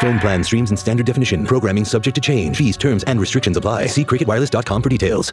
Phone plan streams in standard definition. Programming subject to change. Fees, terms, and restrictions apply. See cricketwireless.com for details.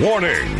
Warning!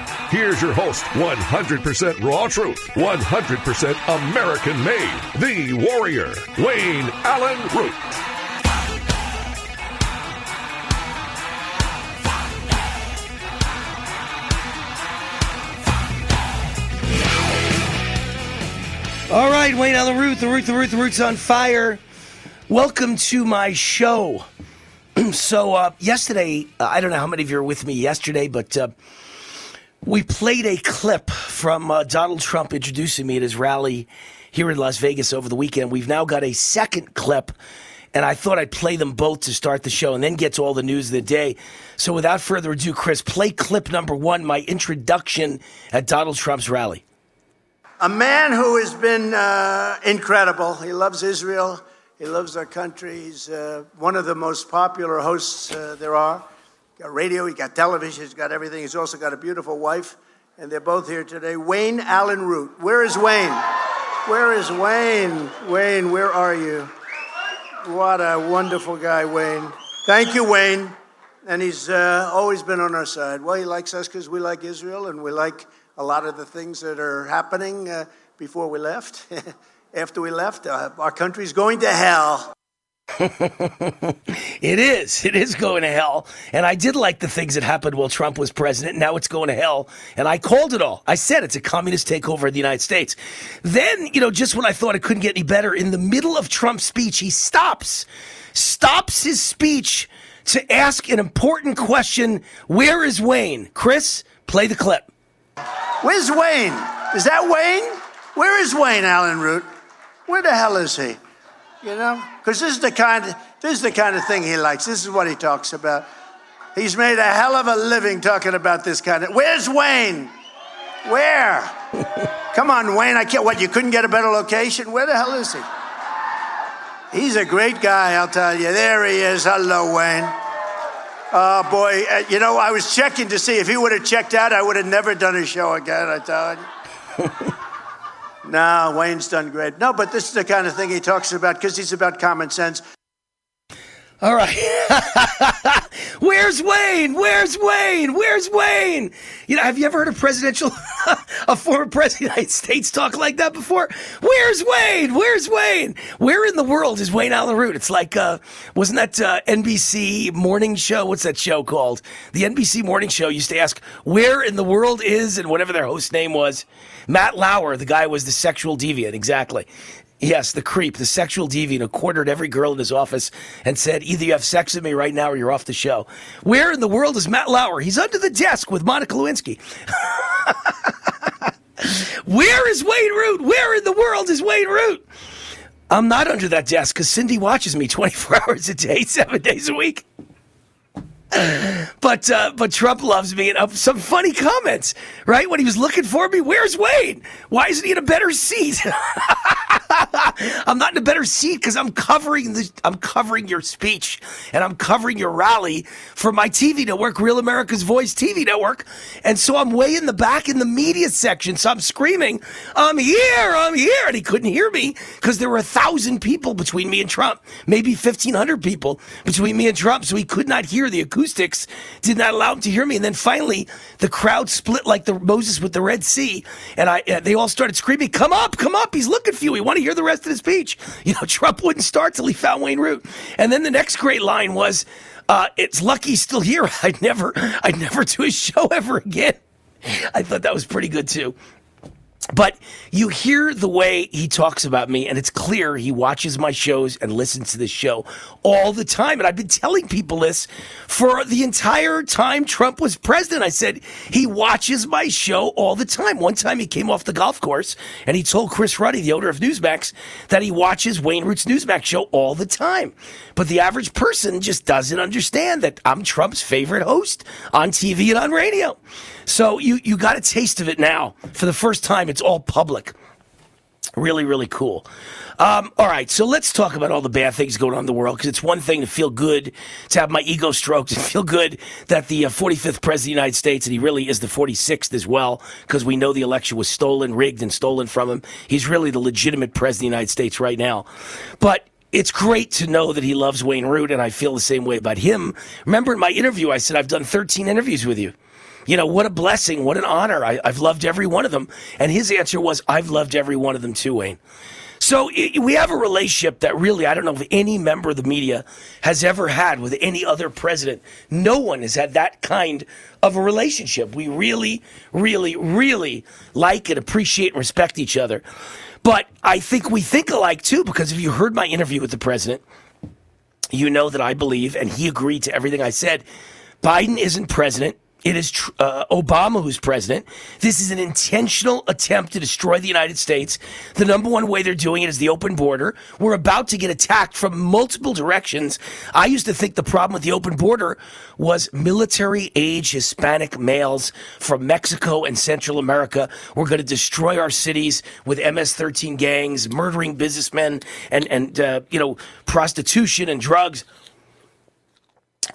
Here's your host, 100% raw truth, 100% American made, the warrior, Wayne Allyn Root. All right, Wayne Allyn Root, the Root, the Root, the Root's on fire. Welcome to my show. so, uh, yesterday, uh, I don't know how many of you were with me yesterday, but uh, we played a clip from uh, Donald Trump introducing me at his rally here in Las Vegas over the weekend. We've now got a second clip, and I thought I'd play them both to start the show and then get to all the news of the day. So, without further ado, Chris, play clip number one my introduction at Donald Trump's rally. A man who has been uh, incredible. He loves Israel. He loves our country. He's uh, one of the most popular hosts uh, there are. Got radio, he got television, he's got everything. He's also got a beautiful wife, and they're both here today. Wayne Allyn Root. Where is Wayne? Where is Wayne? Wayne, where are you? What a wonderful guy, Wayne. Thank you, Wayne. And he's uh, always been on our side. Well, he likes us because we like Israel and we like a lot of the things that are happening uh, before we left. After we left, uh, our country's going to hell. it is. It is going to hell. And I did like the things that happened while Trump was president. Now it's going to hell. And I called it all. I said it's a communist takeover of the United States. Then, you know, just when I thought it couldn't get any better, in the middle of Trump's speech, he stops, stops his speech to ask an important question Where is Wayne? Chris, play the clip. Where's Wayne? Is that Wayne? Where is Wayne Allyn Root? Where the hell is he? You know, because this is the kind of this is the kind of thing he likes. This is what he talks about. He's made a hell of a living talking about this kind of. Where's Wayne? Where? Come on, Wayne. I can't. What? You couldn't get a better location? Where the hell is he? He's a great guy, I'll tell you. There he is. Hello, Wayne. Oh boy, uh, you know, I was checking to see if he would have checked out, I would have never done a show again. I tell you. no, Wayne's done great. No, but this is the kind of thing he talks about because he's about common sense. All right. Where's Wayne? Where's Wayne? Where's Wayne? You know, have you ever heard a presidential, a former president of the United States talk like that before? Where's Wayne? Where's Wayne? Where in the world is Wayne Allyn Root? It's like, uh, wasn't that uh, NBC morning show? What's that show called? The NBC morning show used to ask, where in the world is, and whatever their host name was. Matt Lauer, the guy was the sexual deviant, exactly. Yes, the creep, the sexual deviant who cornered every girl in his office and said, either you have sex with me right now or you're off the show. Where in the world is Matt Lauer? He's under the desk with Monica Lewinsky. Where is Wayne Root? Where in the world is Wayne Root? I'm not under that desk because Cindy watches me 24 hours a day, seven days a week. But uh, but Trump loves me and uh, some funny comments, right? When he was looking for me, where's Wayne? Why isn't he in a better seat? I'm not in a better seat because I'm covering the I'm covering your speech and I'm covering your rally for my TV network, Real America's Voice TV network, and so I'm way in the back in the media section. So I'm screaming, "I'm here! I'm here!" And he couldn't hear me because there were a thousand people between me and Trump, maybe 1,500 people between me and Trump, so he could not hear the acoustics, did not allow him to hear me. And then finally, the crowd split like the Moses with the Red Sea, and I uh, they all started screaming, "Come up, come up! He's looking for you. We want to hear the rest of the speech." You know, Trump wouldn't start till he found Wayne Root. And then the next great line was, uh, "It's lucky he's still here. I'd never, I'd never do a show ever again." I thought that was pretty good too. But you hear the way he talks about me, and it's clear he watches my shows and listens to this show all the time. And I've been telling people this for the entire time Trump was president. I said, he watches my show all the time. One time he came off the golf course and he told Chris Ruddy, the owner of Newsmax, that he watches Wayne Root's Newsmax show all the time. But the average person just doesn't understand that I'm Trump's favorite host on TV and on radio. So you, you got a taste of it now. For the first time, it's all public. Really, really cool. Um, all right, so let's talk about all the bad things going on in the world because it's one thing to feel good, to have my ego stroked, and feel good that the uh, 45th president of the United States, and he really is the 46th as well because we know the election was stolen, rigged, and stolen from him. He's really the legitimate president of the United States right now. But it's great to know that he loves Wayne Root, and I feel the same way about him. Remember in my interview, I said I've done 13 interviews with you. You know, what a blessing, what an honor. I, have loved every one of them. And his answer was, I've loved every one of them too, Wayne. So it, we have a relationship that really, I don't know if any member of the media has ever had with any other president. No one has had that kind of a relationship. We really, really, really like and appreciate and respect each other. But I think we think alike too, because if you heard my interview with the president, you know that I believe, and he agreed to everything I said. Biden isn't president. It is tr- uh, Obama who's president. This is an intentional attempt to destroy the United States. The number one way they're doing it is the open border. We're about to get attacked from multiple directions. I used to think the problem with the open border was military age Hispanic males from Mexico and Central America were going to destroy our cities with MS 13 gangs, murdering businessmen, and, and uh, you know, prostitution and drugs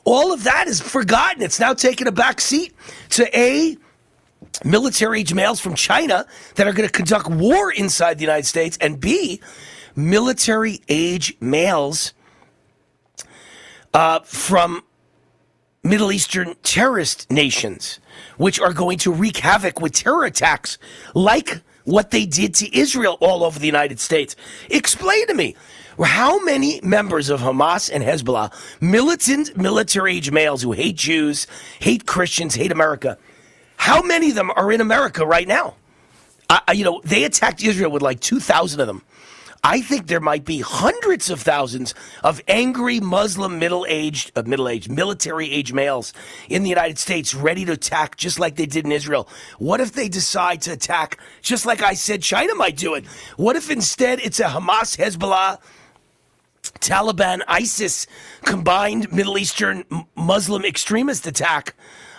all of that is forgotten. It's now taken a back seat to A, military age males from China that are going to conduct war inside the United States, and B, military age males uh, from Middle Eastern terrorist nations, which are going to wreak havoc with terror attacks like what they did to Israel all over the United States. Explain to me how many members of Hamas and Hezbollah, militant military age males who hate Jews, hate Christians, hate America, how many of them are in America right now? I, you know, they attacked Israel with like 2,000 of them. I think there might be hundreds of thousands of angry Muslim middle-aged, uh, middle-aged military-age males in the United States ready to attack just like they did in Israel. What if they decide to attack just like I said China might do it? What if instead it's a Hamas, Hezbollah, Taliban, ISIS combined Middle Eastern Muslim extremist attack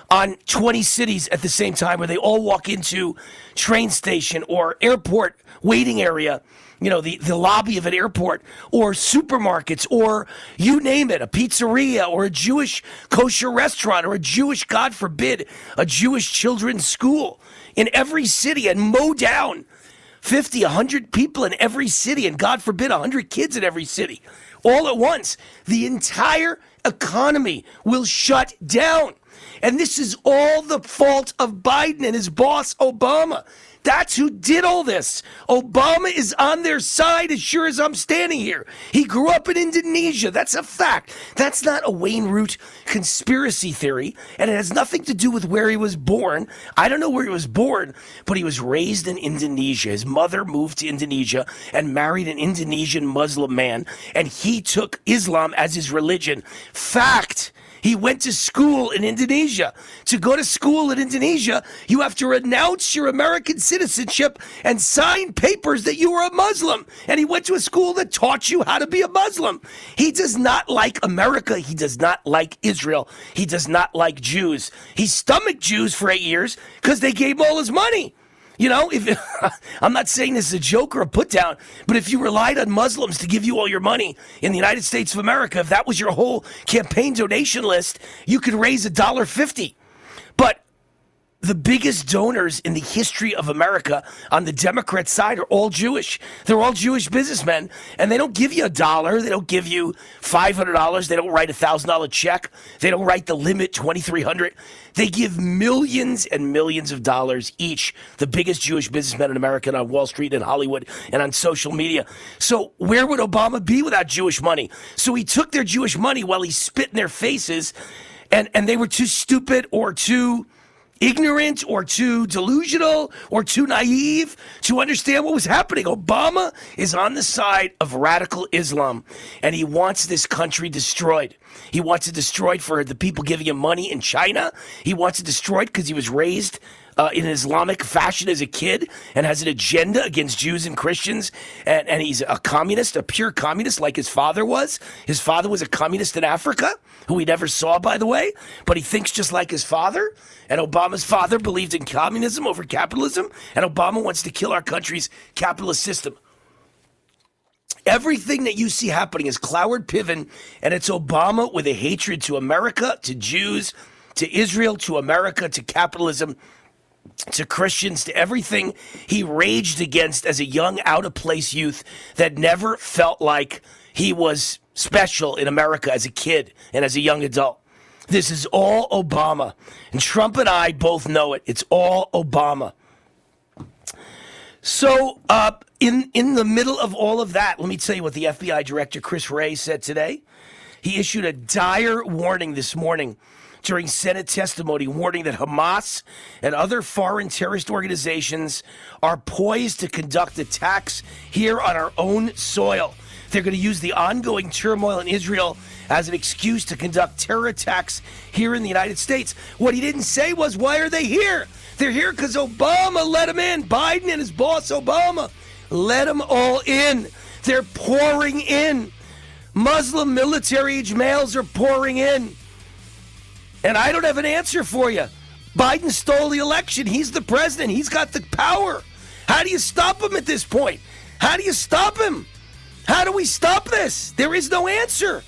on 20 cities at the same time where they all walk into train station or airport waiting area you know, the, the lobby of an airport or supermarkets or you name it, a pizzeria or a Jewish kosher restaurant or a Jewish, God forbid, a Jewish children's school in every city and mow down 50, 100 people in every city and God forbid 100 kids in every city all at once. The entire economy will shut down. And this is all the fault of Biden and his boss, Obama. That's who did all this. Obama is on their side as sure as I'm standing here. He grew up in Indonesia. That's a fact. That's not a Wayne Root conspiracy theory, and it has nothing to do with where he was born. I don't know where he was born, but he was raised in Indonesia. His mother moved to Indonesia and married an Indonesian Muslim man, and he took Islam as his religion. Fact. He went to school in Indonesia. To go to school in Indonesia, you have to renounce your American citizenship and sign papers that you are a Muslim. And he went to a school that taught you how to be a Muslim. He does not like America. He does not like Israel. He does not like Jews. He stomached Jews for eight years because they gave him all his money. You know, if I'm not saying this is a joke or a put down, but if you relied on Muslims to give you all your money in the United States of America, if that was your whole campaign donation list, you could raise a dollar fifty. The biggest donors in the history of America on the Democrat side are all Jewish. They're all Jewish businessmen, and they don't give you a dollar. They don't give you five hundred dollars. They don't write a thousand dollar check. They don't write the limit twenty three hundred. They give millions and millions of dollars each. The biggest Jewish businessmen in America on Wall Street and Hollywood and on social media. So where would Obama be without Jewish money? So he took their Jewish money while he spit in their faces, and and they were too stupid or too ignorant or too delusional or too naive to understand what was happening. Obama is on the side of radical Islam and he wants this country destroyed. He wants it destroyed for the people giving him money in China. He wants it destroyed because he was raised uh, in Islamic fashion as a kid and has an agenda against Jews and Christians. And, and he's a communist, a pure communist like his father was. His father was a communist in Africa, who he never saw, by the way, but he thinks just like his father. And Obama's father believed in communism over capitalism. And Obama wants to kill our country's capitalist system. Everything that you see happening is Cloward Piven, and it's Obama with a hatred to America, to Jews, to Israel, to America, to capitalism, to Christians, to everything he raged against as a young, out of place youth that never felt like he was special in America as a kid and as a young adult. This is all Obama. And Trump and I both know it. It's all Obama. So, uh, in, in the middle of all of that, let me tell you what the FBI Director Chris Wray said today. He issued a dire warning this morning during Senate testimony, warning that Hamas and other foreign terrorist organizations are poised to conduct attacks here on our own soil. They're going to use the ongoing turmoil in Israel as an excuse to conduct terror attacks here in the United States. What he didn't say was, why are they here? They're here because Obama let them in. Biden and his boss, Obama, let them all in. They're pouring in. Muslim military age males are pouring in. And I don't have an answer for you. Biden stole the election. He's the president. He's got the power. How do you stop him at this point? How do you stop him? How do we stop this? There is no answer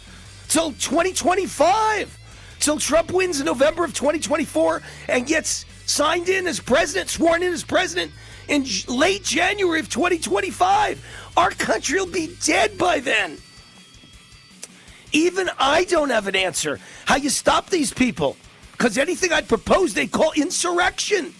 till 2025, till Trump wins in November of 2024 and gets signed in as president, sworn in as president in late January of 2025. Our country will be dead by then. Even I don't have an answer. How you stop these people? Because anything I'd propose, they call insurrection.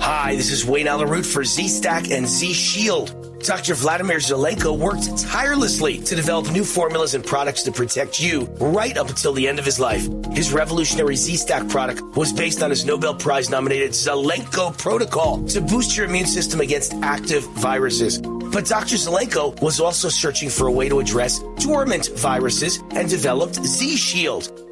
Hi, this is Wayne Allyn Root for Z Stack and Z Shield. Dr. Vladimir Zelenko worked tirelessly to develop new formulas and products to protect you right up until the end of his life. His revolutionary Z-Stack product was based on his Nobel Prize nominated Zelenko protocol to boost your immune system against active viruses. But Dr. Zelenko was also searching for a way to address dormant viruses and developed Z Shield.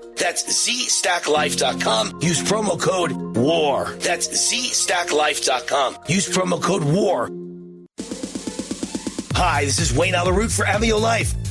That's ZStackLife.com. Use promo code WAR. That's ZStackLife.com. Use promo code WAR. Hi, this is Wayne Allyn Root for Amio Life.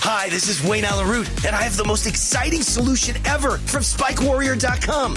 Hi, this is Wayne Allyn Root, and I have the most exciting solution ever from SpikeWarrior.com.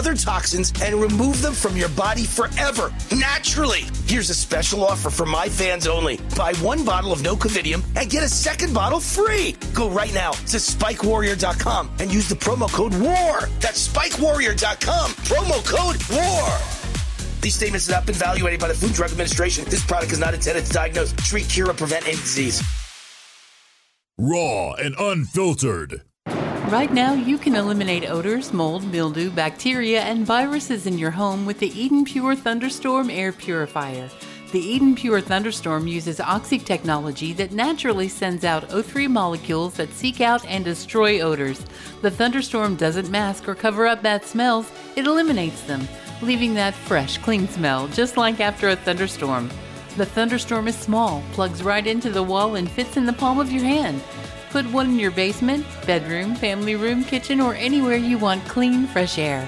toxins and remove them from your body forever, naturally. Here's a special offer for my fans only. Buy one bottle of no covidium and get a second bottle free. Go right now to spikewarrior.com and use the promo code WAR. That's spikewarrior.com, promo code WAR. These statements have not been evaluated by the Food and Drug Administration. This product is not intended to diagnose, treat, cure, or prevent any disease. Raw and unfiltered. Right now, you can eliminate odors, mold, mildew, bacteria, and viruses in your home with the Eden Pure Thunderstorm Air Purifier. The Eden Pure Thunderstorm uses oxy technology that naturally sends out O3 molecules that seek out and destroy odors. The Thunderstorm doesn't mask or cover up bad smells, it eliminates them, leaving that fresh, clean smell, just like after a thunderstorm. The Thunderstorm is small, plugs right into the wall, and fits in the palm of your hand. Put one in your basement, bedroom, family room, kitchen, or anywhere you want clean, fresh air.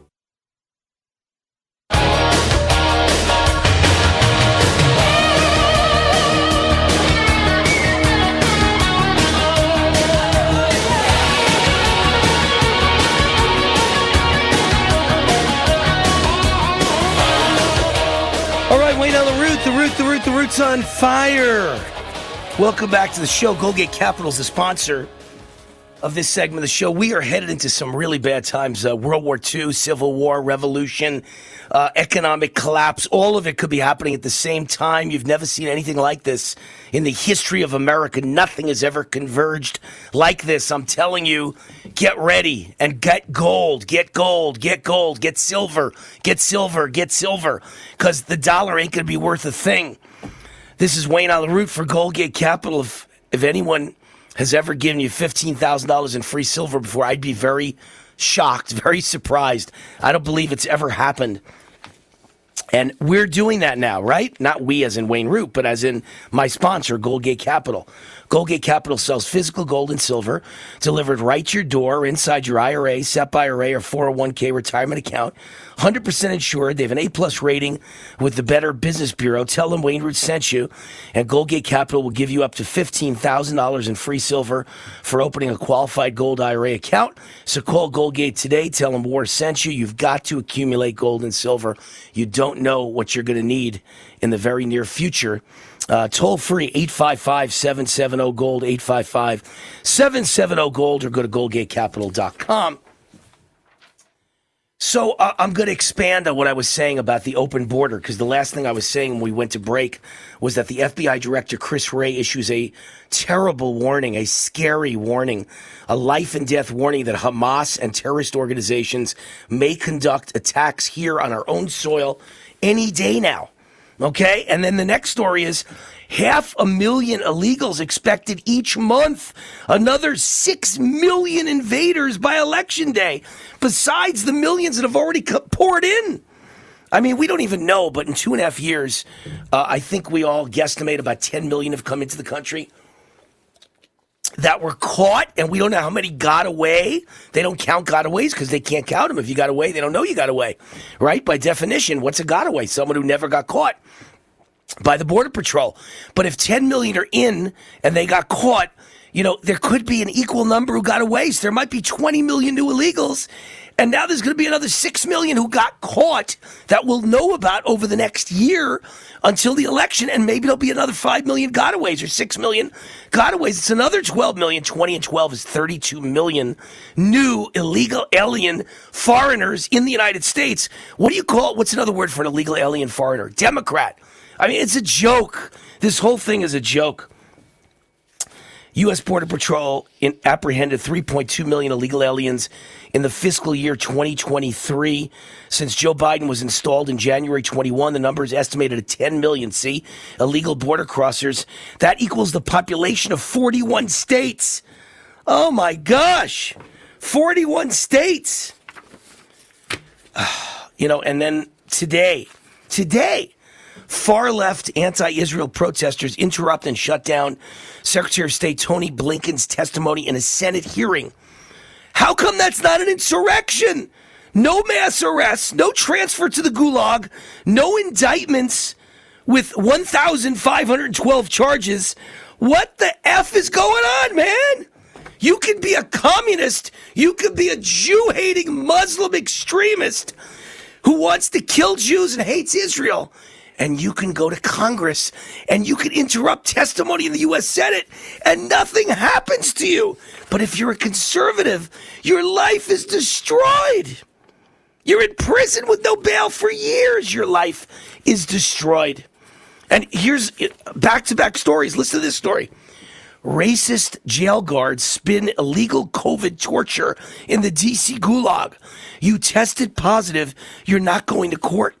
Root's on fire. Welcome back to the show. Goldgate Capital is the sponsor of this segment of the show. We are headed into some really bad times uh, World War II, Civil War, Revolution, uh, economic collapse. All of it could be happening at the same time. You've never seen anything like this in the history of America. Nothing has ever converged like this. I'm telling you, get ready and get gold, get gold, get gold, get silver, get silver, get silver, because the dollar ain't going to be worth a thing. This is Wayne on the route for Goldgate Capital. If, if anyone has ever given you $15,000 in free silver before, I'd be very shocked, very surprised. I don't believe it's ever happened. And we're doing that now, right? Not we as in Wayne Root, but as in my sponsor, Goldgate Capital. Goldgate Capital sells physical gold and silver delivered right to your door inside your IRA, SEP IRA, or 401k retirement account. 100% insured. They have an A plus rating with the Better Business Bureau. Tell them Wayne Root sent you, and Goldgate Capital will give you up to $15,000 in free silver for opening a qualified gold IRA account. So call Goldgate today. Tell them War sent you. You've got to accumulate gold and silver. You don't know what you're going to need in the very near future. Uh, toll free 855 770 Gold, 855 770 Gold, or go to goldgatecapital.com. So uh, I'm going to expand on what I was saying about the open border because the last thing I was saying when we went to break was that the FBI director Chris Wray issues a terrible warning, a scary warning, a life and death warning that Hamas and terrorist organizations may conduct attacks here on our own soil any day now. Okay? And then the next story is half a million illegals expected each month. Another six million invaders by election day, besides the millions that have already poured in. I mean, we don't even know, but in two and a half years, uh, I think we all guesstimate about 10 million have come into the country that were caught, and we don't know how many got away. They don't count gotaways because they can't count them. If you got away, they don't know you got away, right? By definition, what's a gotaway? Someone who never got caught by the Border Patrol. But if 10 million are in and they got caught, you know, there could be an equal number who got away. So there might be 20 million new illegals. And now there's going to be another 6 million who got caught that we'll know about over the next year until the election. And maybe there'll be another 5 million gotaways or 6 million gotaways. It's another 12 million. 20 and 12 is 32 million new illegal alien foreigners in the United States. What do you call it? What's another word for an illegal alien foreigner? Democrat. I mean, it's a joke. This whole thing is a joke. U.S. Border Patrol apprehended 3.2 million illegal aliens in the fiscal year 2023. Since Joe Biden was installed in January 21, the number is estimated at 10 million. See, illegal border crossers. That equals the population of 41 states. Oh my gosh, 41 states. You know, and then today, today, Far left anti Israel protesters interrupt and shut down Secretary of State Tony Blinken's testimony in a Senate hearing. How come that's not an insurrection? No mass arrests, no transfer to the gulag, no indictments with 1,512 charges. What the F is going on, man? You can be a communist, you could be a Jew hating Muslim extremist who wants to kill Jews and hates Israel and you can go to Congress and you can interrupt testimony in the U.S. Senate and nothing happens to you. But if you're a conservative, your life is destroyed. You're in prison with no bail for years. Your life is destroyed. And here's back to back stories. Listen to this story. Racist jail guards spin illegal COVID torture in the DC gulag. You tested positive, you're not going to court.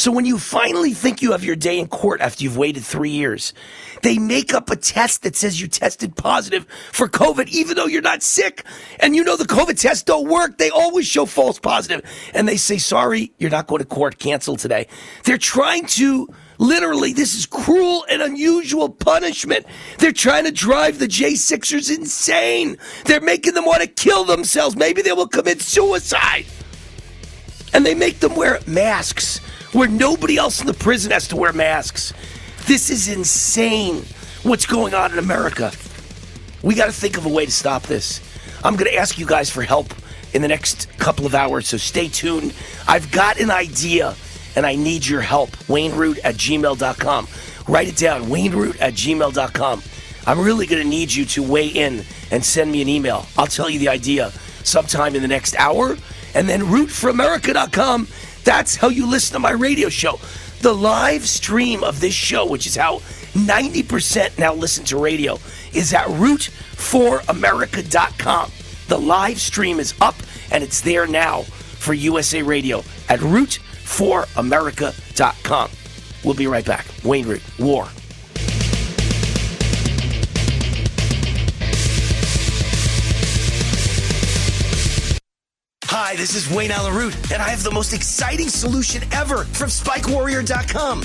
So when you finally think you have your day in court after you've waited three years, they make up a test that says you tested positive for COVID, even though you're not sick. And you know the COVID tests don't work. They always show false positive. And they say, sorry, you're not going to court. Cancel today. They're trying to literally, this is cruel and unusual punishment. They're trying to drive the J6ers insane. They're making them want to kill themselves. Maybe they will commit suicide. And they make them wear masks where nobody else in the prison has to wear masks. This is insane what's going on in America. We got to think of a way to stop this. I'm going to ask you guys for help in the next couple of hours, so stay tuned. I've got an idea and I need your help. WayneRoot at gmail.com. Write it down, WayneRoot at gmail.com. I'm really going to need you to weigh in and send me an email. I'll tell you the idea sometime in the next hour. And then rootforamerica.com that's how you listen to my radio show. The live stream of this show, which is how 90% now listen to radio, is at root4america.com. The live stream is up and it's there now for USA Radio at root4america.com. We'll be right back. Wayne Root, War. Hi, this is Wayne Allyn Root, and I have the most exciting solution ever from SpikeWarrior.com.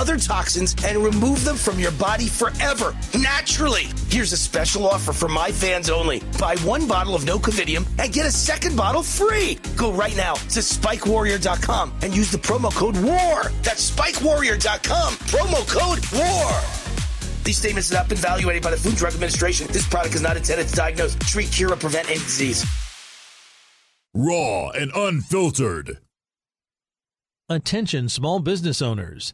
other toxins and remove them from your body forever, naturally. Here's a special offer for my fans only. Buy one bottle of no covidium and get a second bottle free. Go right now to spikewarrior.com and use the promo code WAR. That's spikewarrior.com, promo code WAR. These statements have not been evaluated by the Food and Drug Administration. This product is not intended to diagnose, treat, cure, or prevent any disease. Raw and unfiltered. Attention, small business owners.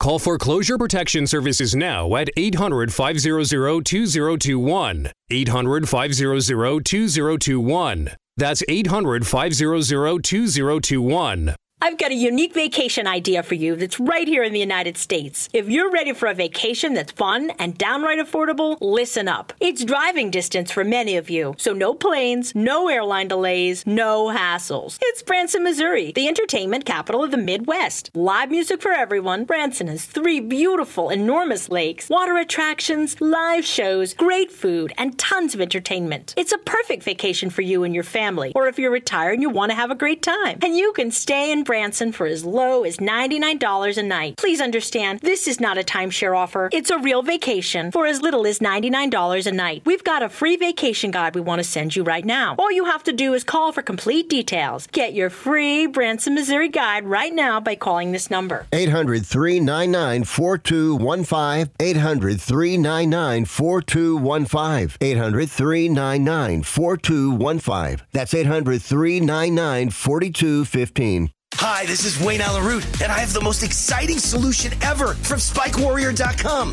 Call Foreclosure Protection Services now at 800 500 2021. 800 500 2021. That's 800 500 2021. I've got a unique vacation idea for you that's right here in the United States. If you're ready for a vacation that's fun and downright affordable, listen up. It's driving distance for many of you, so no planes, no airline delays, no hassles. It's Branson, Missouri, the entertainment capital of the Midwest. Live music for everyone. Branson has three beautiful, enormous lakes, water attractions, live shows, great food, and tons of entertainment. It's a perfect vacation for you and your family, or if you're retired and you want to have a great time. And you can stay in Branson for as low as $99 a night. Please understand, this is not a timeshare offer. It's a real vacation for as little as $99 a night. We've got a free vacation guide we want to send you right now. All you have to do is call for complete details. Get your free Branson, Missouri guide right now by calling this number. 800 399 4215. 800 399 4215. 800 399 4215. That's 800 399 4215. Hi, this is Wayne Allyn Root, and I have the most exciting solution ever from SpikeWarrior.com.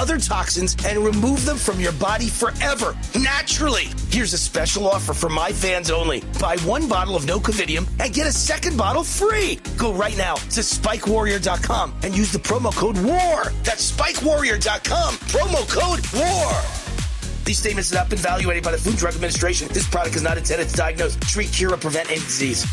other toxins and remove them from your body forever, naturally. Here's a special offer for my fans only. Buy one bottle of no covidium and get a second bottle free. Go right now to spikewarrior.com and use the promo code WAR. That's spikewarrior.com, promo code WAR. These statements have not been evaluated by the Food Drug Administration. This product is not intended to diagnose, treat, cure, or prevent any disease.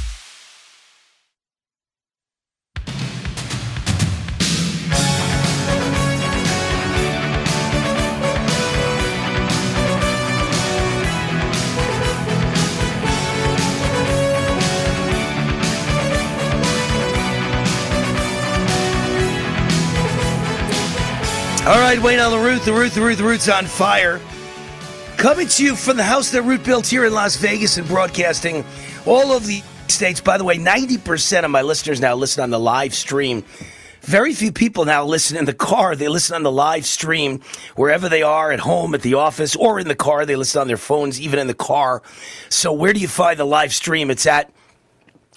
All right, Wayne on the root, the root, the root, the root's on fire. Coming to you from the house that Root built here in Las Vegas and broadcasting all over the states. By the way, 90% of my listeners now listen on the live stream. Very few people now listen in the car. They listen on the live stream wherever they are, at home, at the office, or in the car. They listen on their phones, even in the car. So, where do you find the live stream? It's at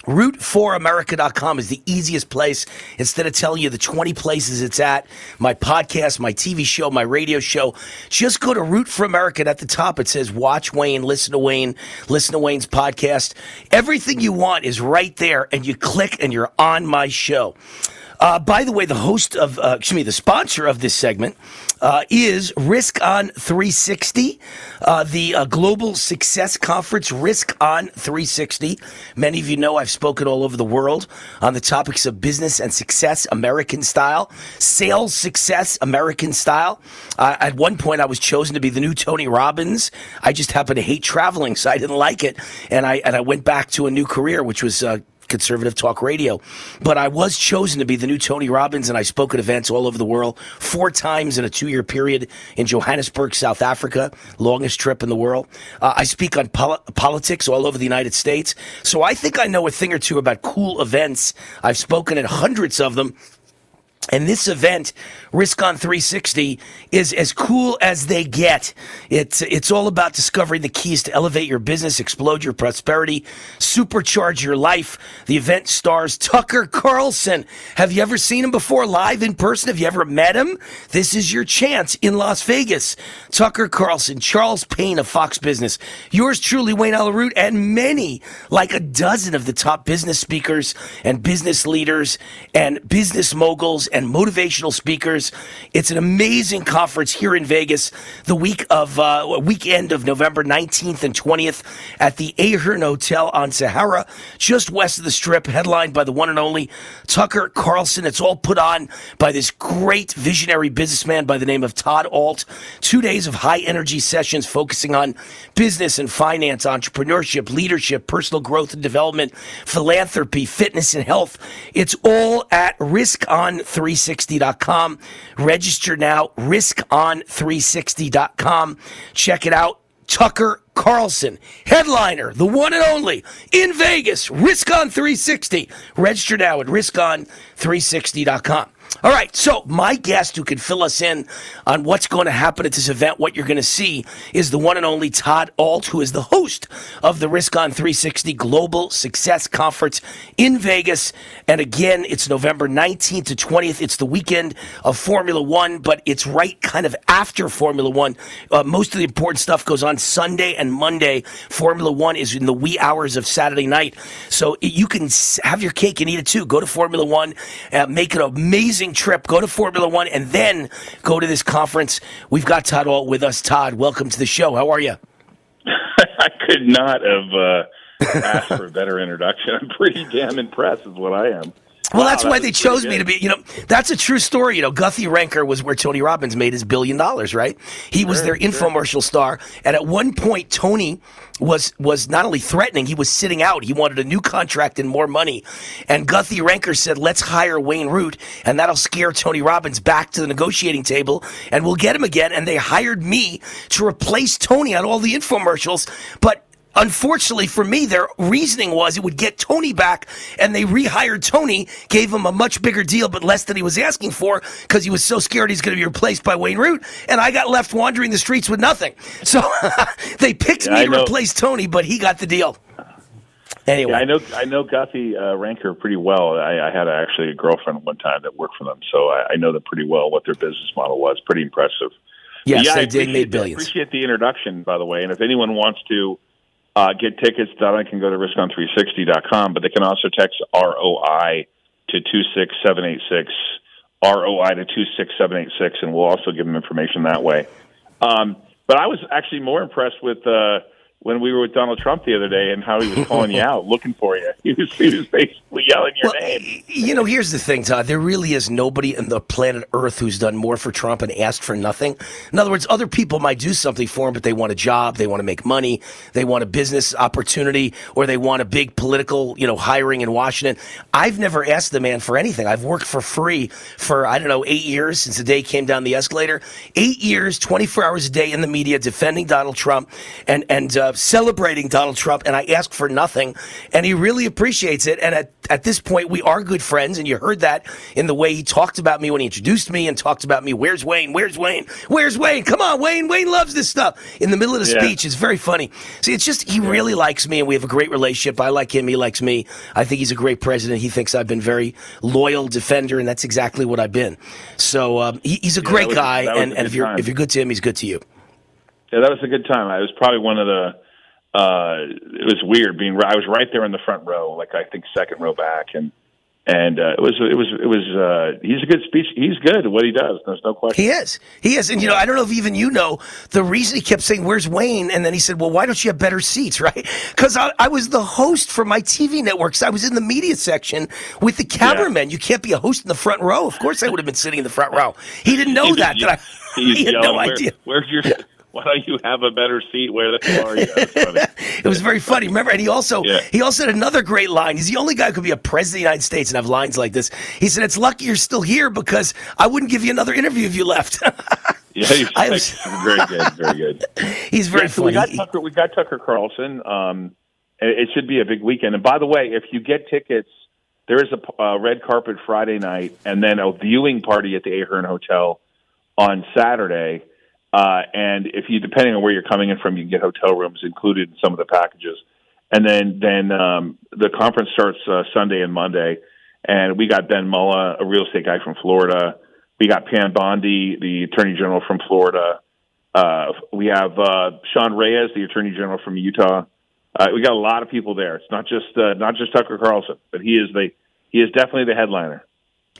Root4America.com is the easiest place. Instead of telling you the 20 places it's at, my podcast, my TV show, my radio show, just go to Root for America. And at the top, it says watch Wayne, listen to Wayne, listen to Wayne's podcast. Everything you want is right there, and you click and you're on my show. Uh, by the way, the host of, uh, excuse me, the sponsor of this segment uh, is Risk On 360, uh, the uh, Global Success Conference, Risk On 360. Many of you know I've spoken all over the world on the topics of business and success, American style, sales success, American style. Uh, at one point, I was chosen to be the new Tony Robbins. I just happened to hate traveling, so I didn't like it, and I and I went back to a new career, which was conservative talk radio. But I was chosen to be the new Tony Robbins, and I spoke at events all over the world four times in a two year period in Johannesburg, South Africa, longest trip in the world. Uh, I speak on pol- politics all over the United States. So I think I know a thing or two about cool events. I've spoken at hundreds of them. And this event, Risk on 360, is as cool as they get. It's, it's all about discovering the keys to elevate your business, explode your prosperity, supercharge your life. The event stars Tucker Carlson. Have you ever seen him before live in person? Have you ever met him? This is your chance in Las Vegas. Tucker Carlson, Charles Payne of Fox Business, yours truly, Wayne Allyn Root, and many, like a dozen of the top business speakers and business leaders and business moguls and motivational speakers. It's an amazing conference here in Vegas, the week of uh, weekend of November 19th and 20th at the Ahern Hotel on Sahara, just west of the Strip, headlined by the one and only Tucker Carlson. It's all put on by this great visionary businessman by the name of Todd Ault. Two days of high energy sessions focusing on business and finance, entrepreneurship, leadership, personal growth and development, philanthropy, fitness and health. It's all at Risk on 360.com. Register now, riskon360.com. Check it out. Tucker Carlson, headliner, the one and only in Vegas, Risk on 360. Register now at riskon360.com. All right, so my guest who can fill us in on what's going to happen at this event, what you're going to see, is the one and only Todd Ault, who is the host of the Risk on 360 Global Success Conference in Vegas. And again, it's November 19th to 20th. It's the weekend of Formula One, but it's right kind of after Formula One. Uh, most of the important stuff goes on Sunday and Monday. Formula One is in the wee hours of Saturday night. So you can have your cake and eat it too. Go to Formula One, uh, make an amazing trip. Go to Formula One and then go to this conference. We've got Todd Ault with us. Todd, welcome to the show. How are you? I could not have uh, asked for a better introduction. I'm pretty damn impressed, is what I am. Well, Wow, that's that why they chose me to be. You know, that's a true story. You know, Guthy-Renker was where Tony Robbins made his billion dollars. Right? He was their infomercial star, and at one point, Tony was was not only threatening, he was sitting out. He wanted a new contract and more money. And Guthy-Renker said, "Let's hire Wayne Root, and that'll scare Tony Robbins back to the negotiating table, and we'll get him again." And they hired me to replace Tony on all the infomercials, but. Unfortunately for me, their reasoning was it would get Tony back, and they rehired Tony, gave him a much bigger deal, but less than he was asking for because he was so scared he's going to be replaced by Wayne Root, and I got left wandering the streets with nothing. So they picked Yeah, me I to replace Tony, but he got the deal. Anyway, Yeah, I know I know Guthy uh, Renker pretty well. I, I had actually a girlfriend one time that worked for them, so I, I know them pretty well. What their business model was, pretty impressive. Yes, yeah, they I did, made billions. Appreciate the introduction, by the way. And if anyone wants to uh, get tickets, that can go to riskon360.com. But they can also text ROI to two six seven eight six ROI to two six seven eight six, and we'll also give them information that way. Um, but I was actually more impressed with uh, when we were with Donald Trump the other day and how he was calling you out, looking for you. He was, he was basically yelling your Well, name. You know, here's the thing, Todd. There really is nobody on the planet Earth who's done more for Trump and asked for nothing. In other words, other people might do something for him, but they want a job, they want to make money, they want a business opportunity, or they want a big political, you know, hiring in Washington. I've never asked the man for anything. I've worked for free for, I don't know, eight years since the day he came down the escalator. Eight years, 24 hours a day in the media defending Donald Trump and, and uh, celebrating Donald Trump. And I ask for nothing. And he really appreciates it. And at, at this point, we are good friends. And you heard that in the way he talked about me when he introduced me and talked about me. Where's Wayne? Where's Wayne? Where's Wayne? Come on, Wayne. Wayne loves this stuff. In the middle of the Yeah. speech, it's very funny. See, it's just, he really likes me and we have a great relationship. I like him. He likes me. I think he's a great president. He thinks I've been very loyal defender. And that's exactly what I've been. So um, he, he's a Yeah, great was- guy. And, a and if you're, time. if you're good to him, he's good to you. Yeah, that was a good time. I was probably one of the. Uh, it was weird being. I was right there in the front row, like I think second row back, and and uh, it was it was it was. Uh, he's a good speech. He's good at what he does. There's no question. He is. He is. And, you know, I don't know if even you know the reason he kept saying, Where's Wayne? And then he said, Well, why don't you have better seats, right? Because I, I was the host for my TV networks. I was in the media section with the cameramen. You can't be a host in the front row. Of course, I would have been sitting in the front row. He didn't know He that. that I, he had no "Where- idea. Where's your? Why don't you have a better seat? Where the hell are you? It was very funny. Remember, and he also he also had another great line. He's the only guy who could be a president of the United States and have lines like this. He said, "It's lucky you're still here because I wouldn't give you another interview if you left." Yeah, he's I was- very good, very good. He's very yeah, so We got. Tucker. We got Tucker Carlson. Um, it, it should be a big weekend. And by the way, if you get tickets, there is a uh, red carpet Friday night, and then a viewing party at the Ahern Hotel on Saturday. Uh, and if you, depending on where you're coming in from, you can get hotel rooms included in some of the packages. And then, then um, the conference starts uh, Sunday and Monday. And we got Ben Mallah, a real estate guy from Florida. We got Pam Bondi, the Attorney General from Florida. Uh, we have uh, Sean Reyes, the Attorney General from Utah. Uh, we got a lot of people there. It's not just uh, not just Tucker Carlson, but he is the he is definitely the headliner.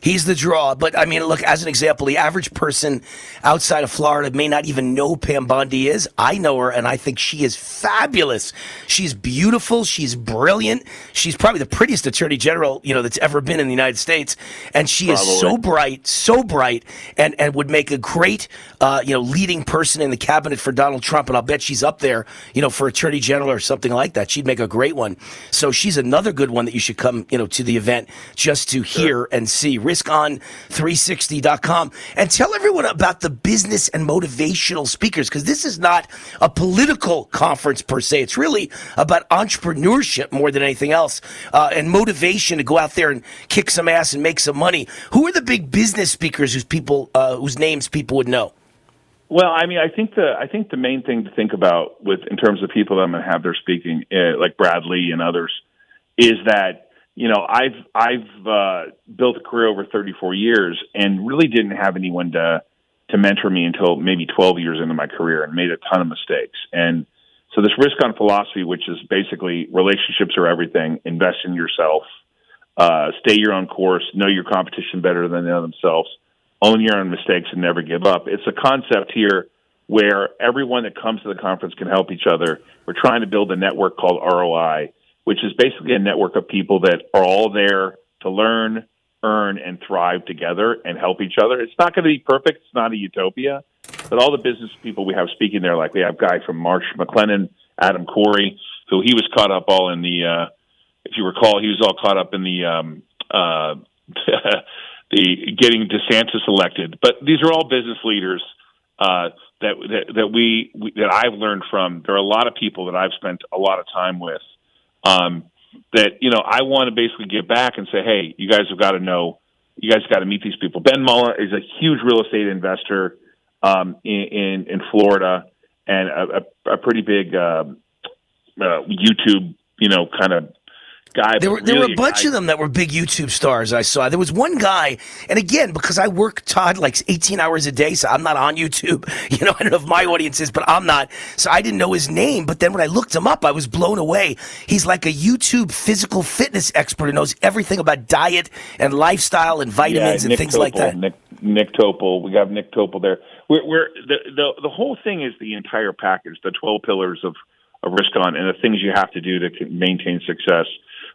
He's the draw. But I mean, look, as an example, the average person outside of Florida may not even know Pam Bondi is. I know her, and I think she is fabulous. She's beautiful. She's brilliant. She's probably the prettiest attorney general, you know, that's ever been in the United States. And she is so bright, so bright, and, and would make a great, uh, you know, leading person in the cabinet for Donald Trump. And I'll bet she's up there, you know, for attorney general or something like that. She'd make a great one. So she's another good one that you should come, you know, to the event just to hear and see. RiskOn360.com and tell everyone about the business and motivational speakers because this is not a political conference per se. It's really about entrepreneurship more than anything else uh, and motivation to go out there and kick some ass and make some money. Who are the big business speakers whose people uh, whose names people would know? Well, I mean, I think the I think the main thing to think about with in terms of people that I'm going to have there speaking, uh, like Bradley and others, is that you know I've I've uh, built a career over 34 years and really didn't have anyone to to mentor me until maybe 12 years into my career and made a ton of mistakes. And so this risk on philosophy, which is basically relationships are everything, invest in yourself, uh, stay your own course, know your competition better than they know themselves, own your own mistakes, and never give up. It's a concept here where everyone that comes to the conference can help each other. We're trying to build a network called ROI, which is basically a network of people that are all there to learn, earn, and thrive together and help each other. It's not going to be perfect. It's not a utopia, but all the business people we have speaking there, like we have guy from Marsh McLennan, Adam Corey, who he was caught up all in the, uh, if you recall, he was all caught up in the, um, uh, the getting DeSantis elected. But these are all business leaders uh, that, that that we, we that I've learned from. There are a lot of people that I've spent a lot of time with. Um, that you know, I want to basically give back and say, hey, you guys have got to know, you guys got to meet these people. Ben Mallah is a huge real estate investor um, in, in in Florida and a, a, a pretty big um uh, YouTube, you know, kind of guy. There were there were a bunch guy- of them that were big YouTube stars. I saw. There was one guy, and again, because I work Todd like 18 hours a day, so I'm not on YouTube. You know, I don't know if my audience is, but I'm not. So I didn't know his name. But then when I looked him up, I was blown away. He's like a YouTube physical fitness expert who knows everything about diet and lifestyle and vitamins Yeah, and Nick things like that. Nick, Nick Topol. We got Nick Topol there. We're, we're the, the the whole thing is the entire package, the twelve pillars of of risk on and the things you have to do to maintain success.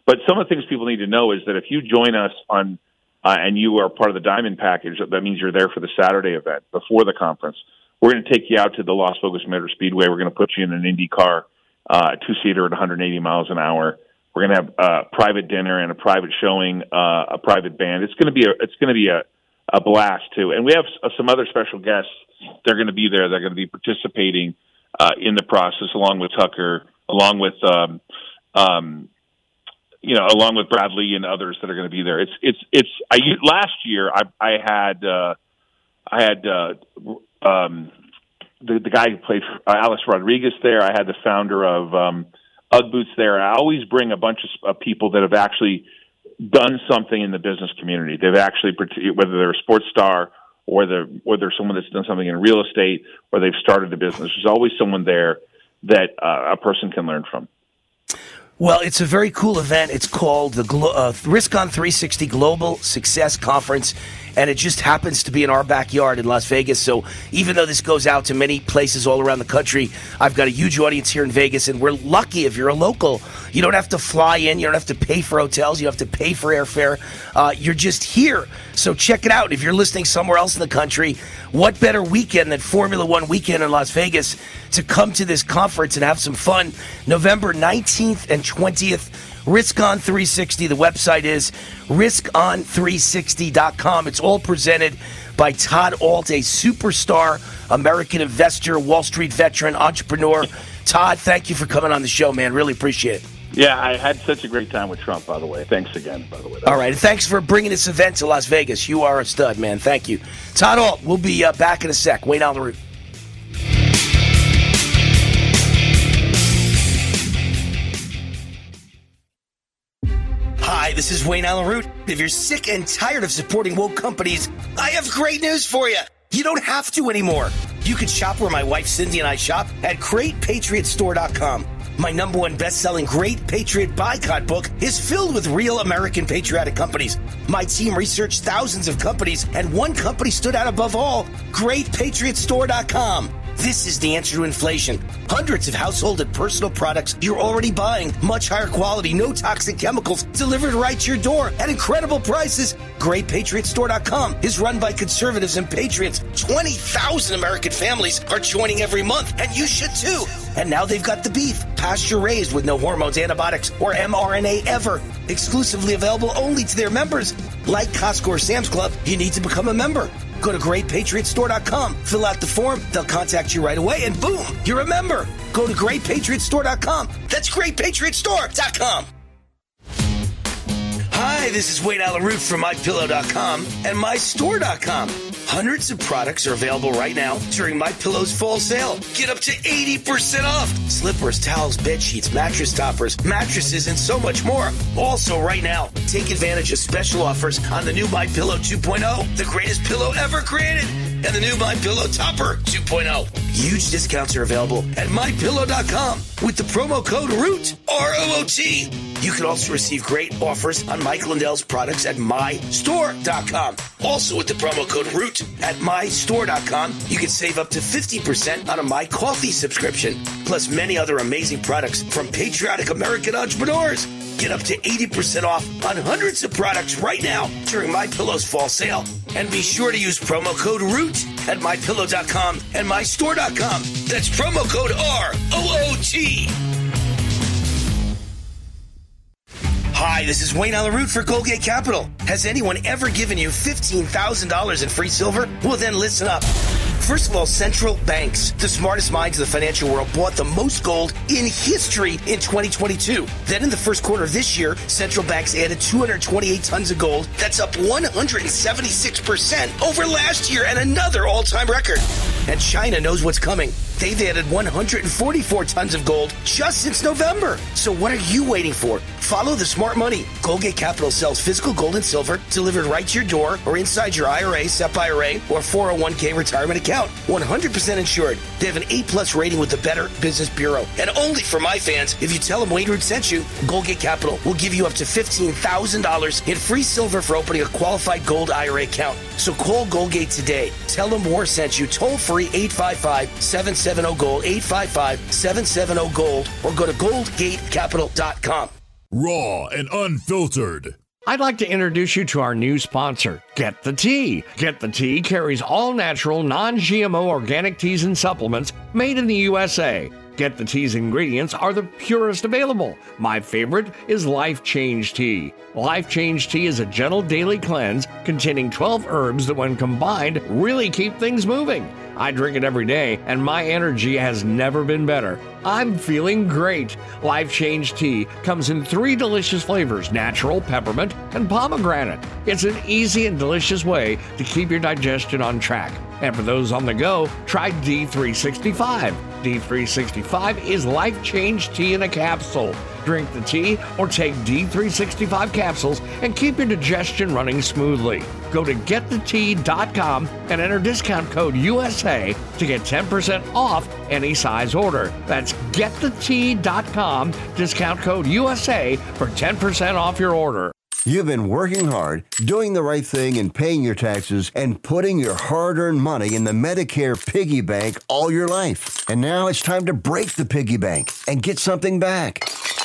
But some of the things people need to know is that if you join us on uh, and you are part of the Diamond package, that means you're there for the Saturday event before the conference. We're going to take you out to the Las Vegas Motor Speedway. We're going to put you in an Indy car, uh, two seater at 180 miles an hour. We're going to have a private dinner and a private showing, uh, a private band. It's going to be a it's going to be a, a blast too. And we have uh, some other special guests. They're going to be there. They're going to be participating uh, in the process, along with Tucker, along with um, um, you know, along with Bradley and others that are going to be there. It's it's it's. I last year I I had uh, I had uh, um, the the guy who played uh, Alex Rodriguez there. I had the founder of um, UGG Boots there. I always bring a bunch of, of people that have actually done something in the business community. They've actually whether they're a sports star or they're or they're someone that's done something in real estate or they've started a business. There's always someone there that uh, a person can learn from. Well, it's a very cool event. It's called the Glo- uh, Risk on 360 Global Success Conference and it just happens to be in our backyard in Las Vegas. So even though this goes out to many places all around the country, I've got a huge audience here in Vegas, and we're lucky if you're a local. You don't have to fly in, you don't have to pay for hotels, you have to pay for airfare. Uh, you're just here. So check it out. If you're listening somewhere else in the country, what better weekend than Formula One weekend in Las Vegas to come to this conference and have some fun? November 19th and 20th. RiskOn 360. The website is riskon360.com. It's all presented by Todd Ault, a superstar American investor, Wall Street veteran, entrepreneur. Todd, thank you for coming on the show, man. Really appreciate it. Yeah, I had such a great time with Trump, by the way. Thanks again, by the way. All right, thanks for bringing this event to Las Vegas. You are a stud, man. Thank you. Todd Ault, we'll be uh, back in a sec. Wayne on the route. This is Wayne Allyn Root. If you're sick and tired of supporting woke companies, I have great news for you. You don't have to anymore. You can shop where my wife Cindy and I shop at GreatPatriotStore.com. My number one best-selling Great Patriot Boycott book is filled with real American patriotic companies. My team researched thousands of companies, and one company stood out above all: GreatPatriotStore.com. This is the answer to inflation. Hundreds of household and personal products you're already buying, much higher quality, no toxic chemicals, delivered right to your door at incredible prices. GreatPatriotStore.com is run by conservatives and patriots. 20,000 American families are joining every month, and you should too. And now they've got the beef, pasture raised with no hormones, antibiotics, or mRNA ever. Exclusively available only to their members. Like Costco or Sam's Club, you need to become a member. Go to greatpatriotstore.com, fill out the form, they'll contact you right away, and boom, you're a member. Go to greatpatriotstore.com. That's greatpatriotstore.com. Hi, this is Wayne Allyn Root from MyPillow.com and MyStore.com. Hundreds of products are available right now during My Pillow's fall sale. Get up to 80% off. Slippers, towels, bed sheets, mattress toppers, mattresses, and so much more. Also, right now, take advantage of special offers on the new My Pillow 2.0, the greatest pillow ever created, and the new My Pillow Topper 2.0. Huge discounts are available at MyPillow.com with the promo code ROOT, R-O-O-T. You can also receive great offers on Mike Lindell's products at MyStore.com. Also with the promo code ROOT at MyStore.com, you can save up to 50% on a My Coffee subscription, plus many other amazing products from patriotic American entrepreneurs. Get up to 80% off on hundreds of products right now during My Pillow's fall sale. And be sure to use promo code ROOT at mypillow.com and mystore.com. That's promo code R O O T. Hi, this is Wayne Allyn Root for Goldgate Capital. Has anyone ever given you $15,000 in free silver? Well, then listen up. First of all, central banks, the smartest minds of the financial world, bought the most gold in history in 2022. Then in the first quarter of this year, central banks added 228 tons of gold. That's up 176% over last year and another all time record. And China knows what's coming. They've added 144 tons of gold just since November. So what are you waiting for? Follow the smart money. Goldgate Capital sells physical gold and silver delivered right to your door or inside your IRA, SEP IRA, or 401k retirement account. 100% insured. They have an A plus rating with the Better Business Bureau. And only for my fans, if you tell them Wayne Root sent you, Goldgate Capital will give you up to $15,000 in free silver for opening a qualified gold IRA account. So call Goldgate today. Tell them War sent you toll free 855 7 770 Gold, 855 770 Gold, or go to goldgatecapital.com. Raw and unfiltered. I'd like to introduce you to our new sponsor, Get the Tea. Get the Tea carries all natural, non GMO organic teas and supplements made in the USA. Get the Tea's ingredients are the purest available. My favorite is Life Change Tea. Life Change Tea is a gentle daily cleanse containing 12 herbs that, when combined, really keep things moving. I drink it every day, and my energy has never been better. I'm feeling great. Life Change Tea comes in three delicious flavors natural, peppermint, and pomegranate. It's an easy and delicious way to keep your digestion on track. And for those on the go, try D365. D365 is life change tea in a capsule. Drink the tea or take D365 capsules and keep your digestion running smoothly. Go to getthetea.com and enter discount code USA to get 10% off any size order. That's getthetea.com, discount code USA for 10% off your order. You've been working hard, doing the right thing, and paying your taxes, and putting your hard earned money in the Medicare piggy bank all your life. And now it's time to break the piggy bank and get something back.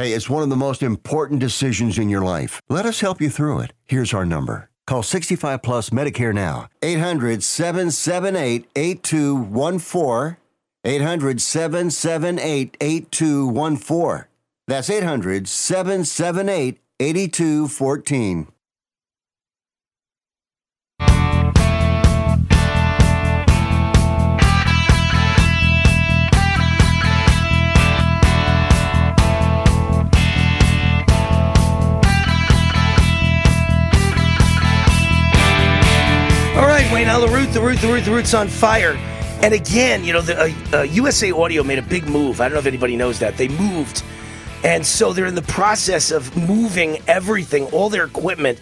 Hey, it's one of the most important decisions in your life. Let us help you through it. Here's our number. Call 65 Plus Medicare now. 800 778 8214. 800 778 8214. That's 800 778 8214. Wayne, now the root, the root, the root, the root's on fire. And again, you know, the uh, uh, USA Radio made a big move. I don't know if anybody knows that. They moved. And so they're in the process of moving everything, all their equipment.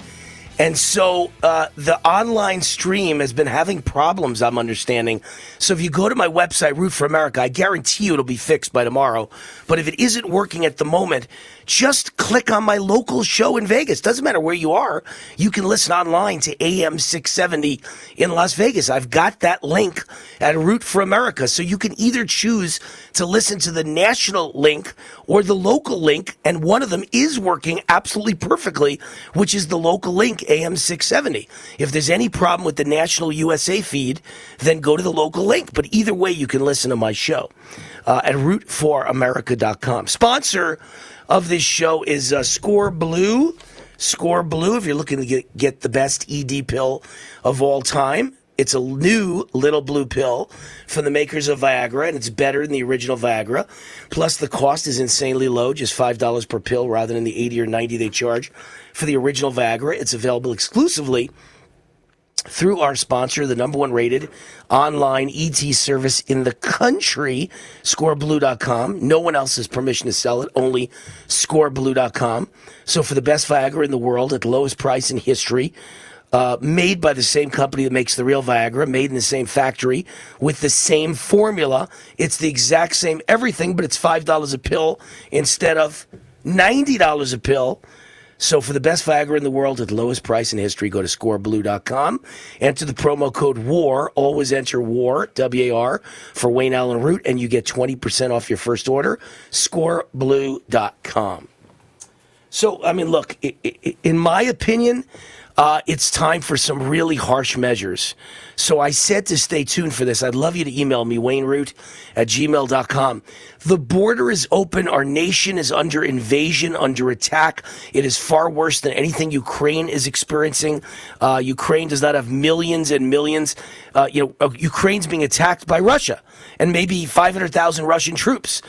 And so uh, the online stream has been having problems, I'm understanding. So if you go to my website, Root for America, I guarantee you it'll be fixed by tomorrow. But if it isn't working at the moment, just click on my local show in Vegas. Doesn't matter where you are. You can listen online to AM 670 in Las Vegas. I've got that link at Root for America. So you can either choose to listen to the national link or the local link. And one of them is working absolutely perfectly, which is the local link, AM 670. If there's any problem with the national USA feed, then go to the local link. But either way, you can listen to my show uh, at rootforamerica.com. Sponsor of this show is uh, Score Blue. Score Blue, if you're looking to get, get the best ED pill of all time. It's a new little blue pill from the makers of Viagra, and it's better than the original Viagra. Plus, the cost is insanely low, just $5 per pill rather than the 80 or 90 they charge for the original Viagra. It's available exclusively through our sponsor, the number one rated online ED service in the country, scoreblue.com. No one else has permission to sell it, only scoreblue.com. So for the best Viagra in the world at the lowest price in history, uh, made by the same company that makes the real Viagra, made in the same factory with the same formula. It's the exact same everything, but it's $5 a pill instead of $90 a pill. So for the best Viagra in the world at the lowest price in history, go to scoreblue.com. Enter the promo code WAR. Always enter WAR, W-A-R, for Wayne Allyn Root, and you get 20% off your first order. Scoreblue.com. So, I mean, look, in my opinion, uh, it's time for some really harsh measures. So I said to stay tuned for this. I'd love you to email me, wayneroot at gmail.com. The border is open. Our nation is under invasion, under attack. It is far worse than anything Ukraine is experiencing. Uh, Ukraine does not have millions and millions. Uh, you know, Ukraine's being attacked by Russia and maybe 500,000 Russian troops.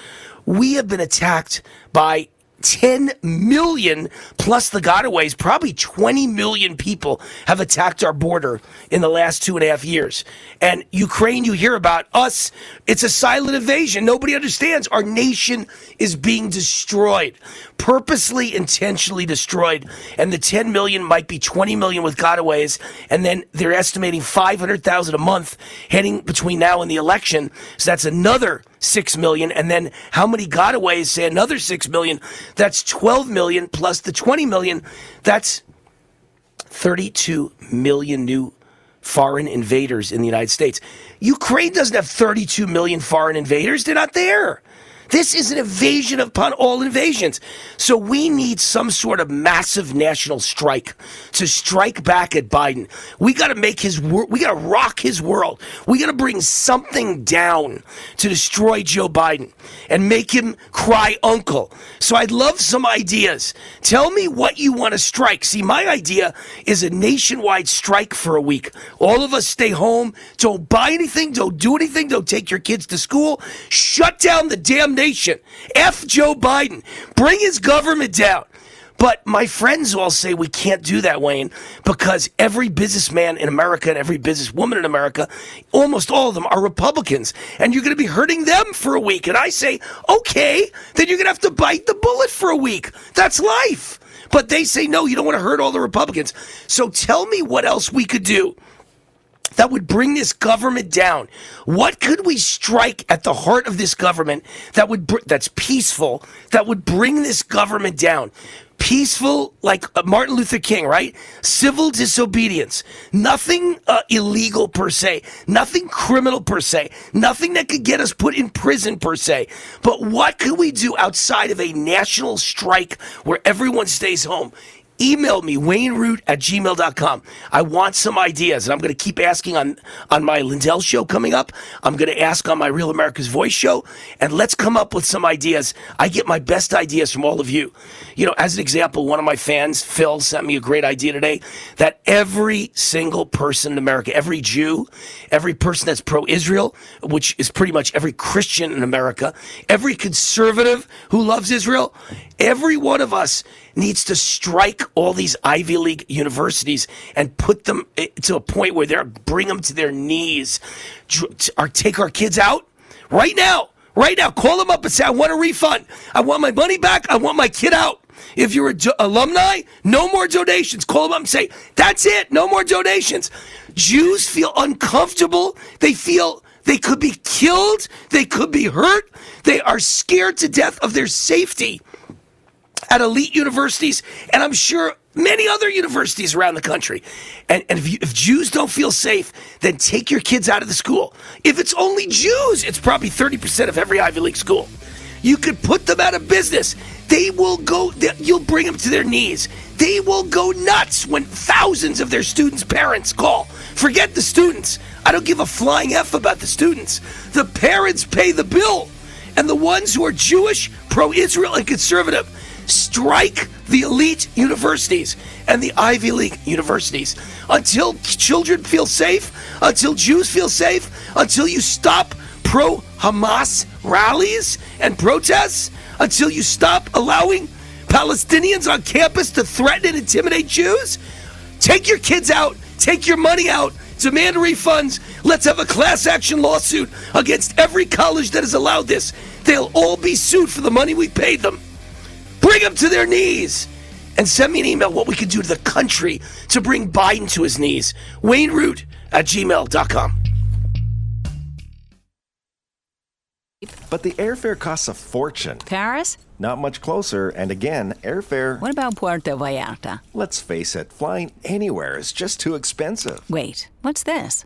We have been attacked by 10 million plus the gotaways, probably 20 million people have attacked our border in the last two and a half years. And Ukraine, you hear about us, it's a silent invasion. Nobody understands. Our nation is being destroyed, purposely, intentionally destroyed. And the 10 million might be 20 million with gotaways. And then they're estimating 500,000 a month heading between now and the election. So that's another 6 million. And then how many gotaways say another 6 million? That's 12 million plus the 20 million. That's 32 million new foreign invaders in the United States. Ukraine doesn't have 32 million foreign invaders. They're not there. This is an invasion upon all invasions. So we need some sort of massive national strike to strike back at Biden. We got to make his world, we got to rock his world. We got to bring something down to destroy Joe Biden and make him cry uncle. So I'd love some ideas. Tell me what you want to strike. See, my idea is a nationwide strike for a week. All of us stay home, don't buy anything, don't do anything, don't take your kids to school, shut down the damn F Joe Biden. Bring his government down. But my friends all say we can't do that, Wayne, because every businessman in America and every businesswoman in America, almost all of them are Republicans. And you're going to be hurting them for a week. And I say, okay, then you're going to have to bite the bullet for a week. That's life. But they say, no, you don't want to hurt all the Republicans. So tell me what else we could do that would bring this government down? What could we strike at the heart of this government that would br- that's peaceful that would bring this government down? Peaceful, like uh, Martin Luther King, right? Civil disobedience. Nothing uh, illegal per se. Nothing criminal per se. Nothing that could get us put in prison per se. But what could we do outside of a national strike where everyone stays home? Email me wayneroot at gmail.com i want some ideas and i'm going to keep asking on on my lindell show coming up. I'm going to ask on my real america's voice show and let's come up with some ideas. I get my best ideas from all of you. You know as an example one of my fans phil sent me a great idea today that every single person in america every jew every person that's pro-israel which is pretty much every christian in america every conservative who loves israel every one of us needs to strike all these Ivy League universities and put them eh, to a point where they're bring them to their knees, or take our kids out right now, right now. Call them up and say, "I want a refund. I want my money back. I want my kid out." If you're an alumni, no more donations. Call them up and say, "That's it. No more donations." Jews feel uncomfortable. They feel they could be killed. They could be hurt. They are scared to death of their safety at elite universities, and I'm sure many other universities around the country. And, and if, you, if, Jews don't feel safe, then take your kids out of the school. If it's only Jews, it's probably 30% of every Ivy League school. You could put them out of business. They will go, they, you'll bring them to their knees. They will go nuts when thousands of their students' parents call. Forget the students. I don't give a flying F about the students. The parents pay the bill. And the ones who are Jewish, pro Israel, and conservative, strike the elite universities and the Ivy League universities until children feel safe, until Jews feel safe, until you stop pro Hamas rallies and protests, until you stop allowing Palestinians on campus to threaten and intimidate Jews. Take your kids out, take your money out, demand refunds. Let's have a class action lawsuit against every college that has allowed this. They'll all be sued for the money we paid them. Bring them to their knees. And send me an email what we can do to the country to bring Biden to his knees. Wayne Root at gmail.com. But the airfare costs a fortune. Paris? Not much closer, and again, airfare. What about Puerto Vallarta? Let's face it, flying anywhere is just too expensive. Wait, what's this?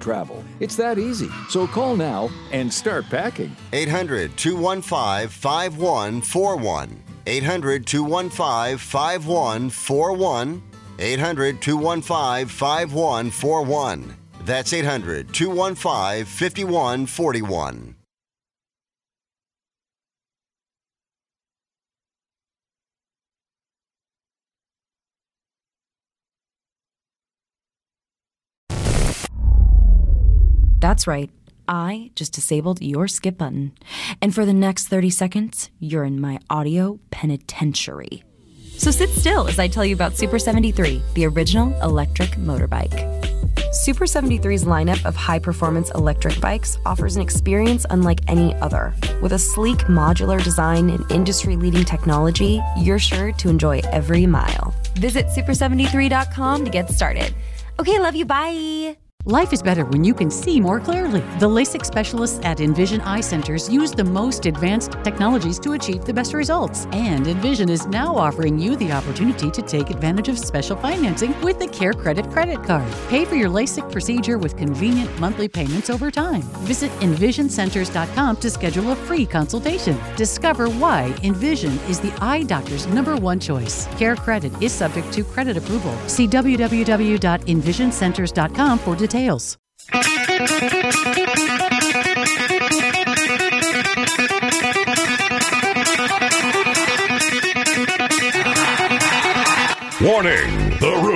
travel. It's that easy. So call now and start packing. 800 215 5141. 800 215 5141. 800 215 5141. That's 800 215 5141. That's right. I just disabled your skip button. And for the next 30 seconds, you're in my audio penitentiary. So sit still as I tell you about Super 73, the original electric motorbike. Super 73's lineup of high performance electric bikes offers an experience unlike any other. With a sleek modular design and industry leading technology, you're sure to enjoy every mile. Visit super73.com to get started. Okay, love you. Bye. Life is better when you can see more clearly. The LASIK specialists at Envision Eye Centers use the most advanced technologies to achieve the best results. And Envision is now offering you the opportunity to take advantage of special financing with the Care Credit credit card. Pay for your LASIK procedure with convenient monthly payments over time. Visit envisioncenters.com to schedule a free consultation. Discover why Envision is the eye doctor's number one choice. Care Credit is subject to credit approval. See www.envisioncenters.com for details details. Warning!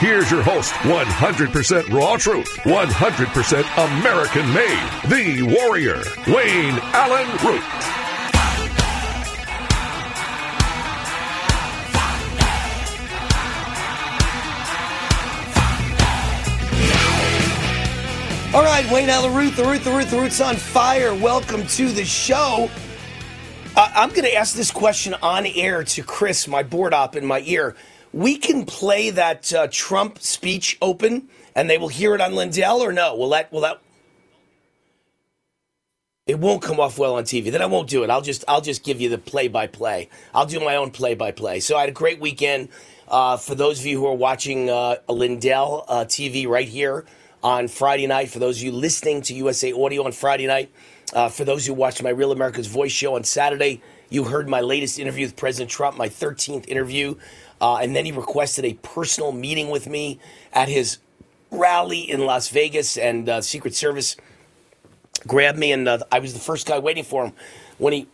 Here's your host, 100% raw truth, 100% American made, the warrior, Wayne Allyn Root. All right, Wayne Allyn Root, the Root, the Root, the Root's on fire. Welcome to the show. Uh, I'm going to ask this question on air to Chris, my board op in my ear. We can play that uh, Trump speech open, and they will hear it on Lindell, or no? Will that? Will that? It won't come off well on TV. Then I won't do it. I'll just I'll just give you the play by play. I'll do my own play by play. So I had a great weekend. Uh, for those of you who are watching uh, Lindell uh, TV right here on Friday night, for those of you listening to USA Radio on Friday night, uh, for those who watched my Real America's Voice show on Saturday, you heard my latest interview with President Trump, my 13th interview. Uh, and then he requested a personal meeting with me at his rally in Las Vegas. And uh, Secret Service grabbed me, and uh, I was the first guy waiting for him when he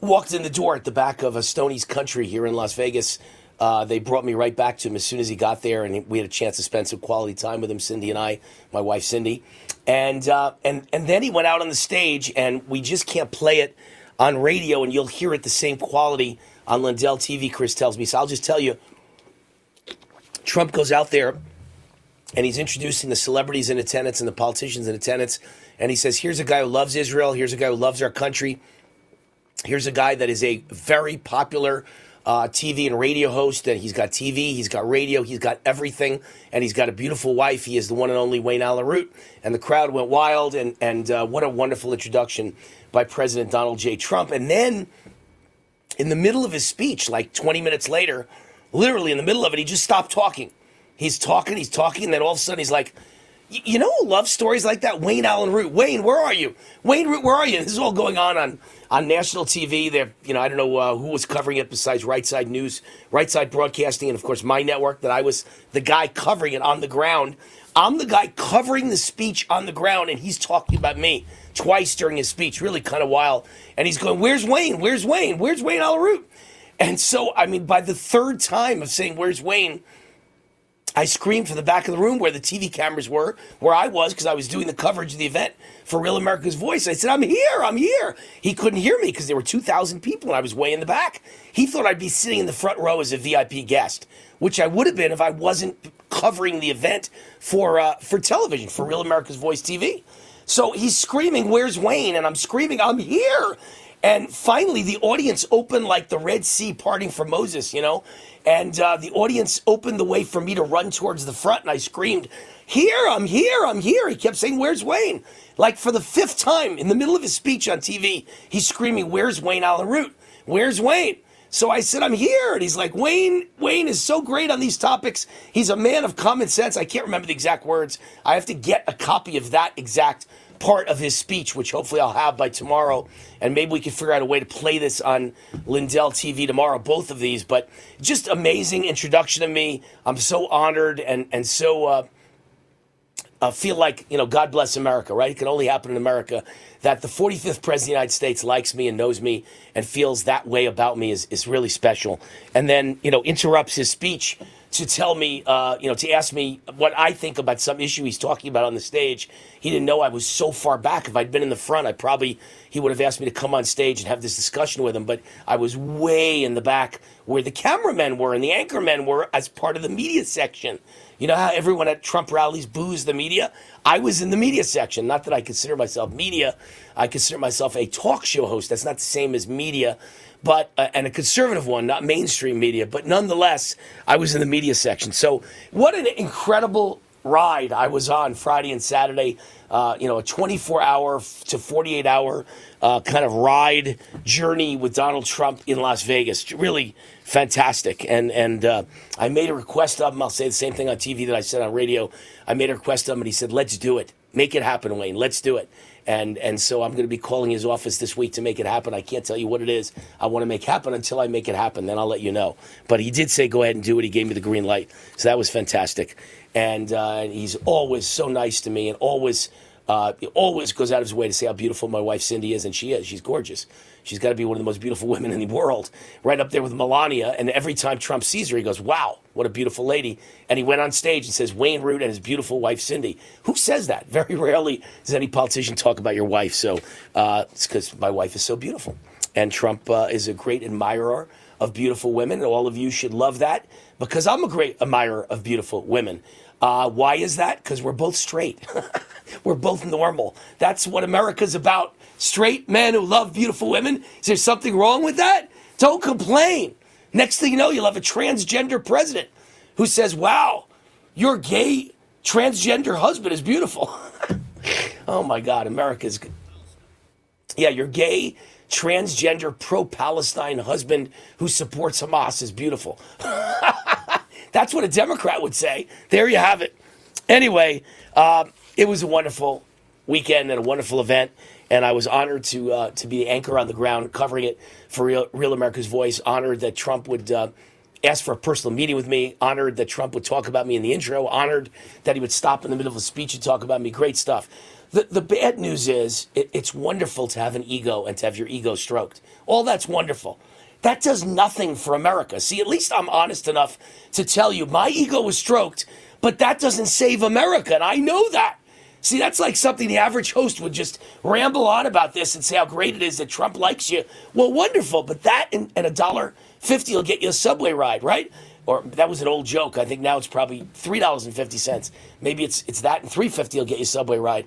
walked in the door at the back of a Stoney's Country here in Las Vegas. Uh, they brought me right back to him as soon as he got there, and we had a chance to spend some quality time with him, Cindy and I, my wife Cindy, and uh, and and then he went out on the stage, and we just can't play it on radio, and you'll hear it the same quality on Lindell TV. Chris tells me, so I'll just tell you, Trump goes out there, and he's introducing the celebrities in attendance and the politicians in attendance, and he says, "Here's a guy who loves Israel. Here's a guy who loves our country. Here's a guy that is a very popular." uh, TV and radio host, and he's got TV, he's got radio, he's got everything, and he's got a beautiful wife. He is the one and only Wayne Allyn Root, and the crowd went wild, and and uh, what a wonderful introduction by President Donald J. Trump. And then, in the middle of his speech, like 20 minutes later, literally in the middle of it, he just stopped talking. He's talking, he's talking, and then all of a sudden he's like, you know who loves stories like that? Wayne Allyn Root. Wayne, where are you? Wayne Root, where are you? This is all going on on, on national TV. There, you know, I don't know uh, who was covering it besides Right Side News, Right Side Broadcasting, and of course my network. That I was the guy covering it on the ground. I'm the guy covering the speech on the ground, and he's talking about me twice during his speech. Really kind of wild. And he's going, "Where's Wayne? Where's Wayne? Where's Wayne Allyn Root?" And so, I mean, by the third time of saying, "Where's Wayne?" I screamed from the back of the room where the TV cameras were, where I was, because I was doing the coverage of the event for Real America's Voice. I said, I'm here, I'm here. He couldn't hear me because there were 2,000 people and I was way in the back. He thought I'd be sitting in the front row as a VIP guest, which I would have been if I wasn't covering the event for, uh, for television, for Real America's Voice TV. So he's screaming, Where's Wayne? And I'm screaming, I'm here. And finally, the audience opened like the Red Sea parting for Moses, you know? And uh, the audience opened the way for me to run towards the front, and I screamed, Here, I'm here, I'm here. He kept saying, Where's Wayne? Like for the fifth time in the middle of his speech on TV, he's screaming, Where's Wayne Allyn Root? Where's Wayne? So I said, I'm here. And he's like, Wayne, Wayne is so great on these topics. He's a man of common sense. I can't remember the exact words. I have to get a copy of that exact part of his speech, which hopefully I'll have by tomorrow. And maybe we can figure out a way to play this on Lindell TV tomorrow, both of these. But just amazing introduction to me. I'm so honored and, and so uh, uh, feel like, you know, God bless America, right? It can only happen in America. That the 45th President of the United States likes me and knows me and feels that way about me is, is really special. And then, you know, interrupts his speech to tell me, uh, you know, to ask me what I think about some issue he's talking about on the stage. He didn't know I was so far back. If I'd been in the front, I probably he would have asked me to come on stage and have this discussion with him. But I was way in the back where the cameramen were and the anchormen were as part of the media section. You know how everyone at Trump rallies boos the media? I was in the media section. Not that I consider myself media. I consider myself a talk show host. That's not the same as media but uh, and a conservative one, not mainstream media. But nonetheless, I was in the media section. So what an incredible ride I was on Friday and Saturday. Uh, you know, a 24 hour to 48 hour uh, kind of ride journey with Donald Trump in Las Vegas. Really fantastic. And and uh, I made a request of him. I'll say the same thing on TV that I said on radio. I made a request of him, and he said, "Let's do it. Make it happen, Wayne. Let's do it." and and so I'm going to be calling his office this week to make it happen. I can't tell you what it is. I want to make happen until I make it happen. Then I'll let you know. But he did say go ahead and do it. He gave me the green light, so that was fantastic. And uh, he's always so nice to me, and always uh, always goes out of his way to say how beautiful my wife Cindy is, and she is. She's gorgeous. She's got to be one of the most beautiful women in the world, right up there with Melania. And every time Trump sees her, he goes, "Wow, what a beautiful lady!" And he went on stage and says, "Wayne Root and his beautiful wife Cindy." Who says that? Very rarely does any politician talk about your wife. So uh, it's because my wife is so beautiful, and Trump uh, is a great admirer of beautiful women. And all of you should love that because I'm a great admirer of beautiful women. Uh, why is that? Because we're both straight. we're both normal. That's what America's about. Straight men who love beautiful women. Is there something wrong with that? Don't complain. Next thing you know, you'll have a transgender president who says, Wow, your gay transgender husband is beautiful. oh my God, America's. Good. Yeah, your gay transgender pro Palestine husband who supports Hamas is beautiful. That's what a Democrat would say. There you have it. Anyway, uh, it was a wonderful weekend and a wonderful event, and I was honored to uh, to be the anchor on the ground covering it for Real, Real America's Voice. Honored that Trump would. Uh, ask for a personal meeting with me. Honored that Trump would talk about me in the intro. Honored that he would stop in the middle of a speech and talk about me. Great stuff. The, the bad news is it, it's wonderful to have an ego and to have your ego stroked. All that's wonderful. That does nothing for America. See, at least I'm honest enough to tell you my ego was stroked, but that doesn't save America. And I know that. See, that's like something the average host would just ramble on about this and say how great it is that Trump likes you. Well, wonderful, but that and, and a dollar fifty will get you a subway ride, right? Or that was an old joke. I think now it's probably three dollars and fifty cents. Maybe it's it's that and three fifty will get you a subway ride.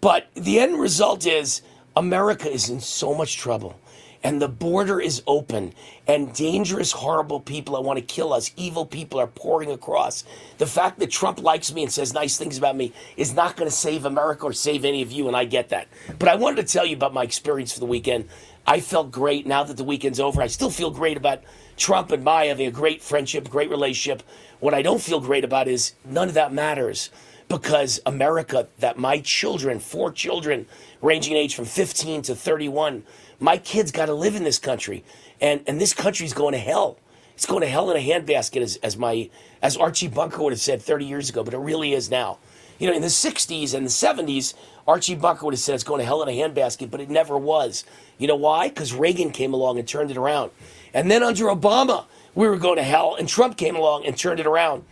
But the end result is America is in so much trouble and the border is open and dangerous, horrible people that want to kill us, evil people are pouring across. The fact that Trump likes me and says nice things about me is not going to save America or save any of you, and I get that. But I wanted to tell you about my experience for the weekend. I felt great now that the weekend's over. I still feel great about Trump and my having a great friendship, great relationship. What I don't feel great about is none of that matters because America, that my children, four children, ranging in age from 15 to 31, my kids got to live in this country, and and this country's going to hell. It's going to hell in a handbasket, as, as my as Archie Bunker would have said 30 years ago, but it really is now. You know, in the 60s and the 70s, Archie Bunker would have said it's going to hell in a handbasket, but it never was. You know why? Because Reagan came along and turned it around. And then under Obama, we were going to hell, and Trump came along and turned it around.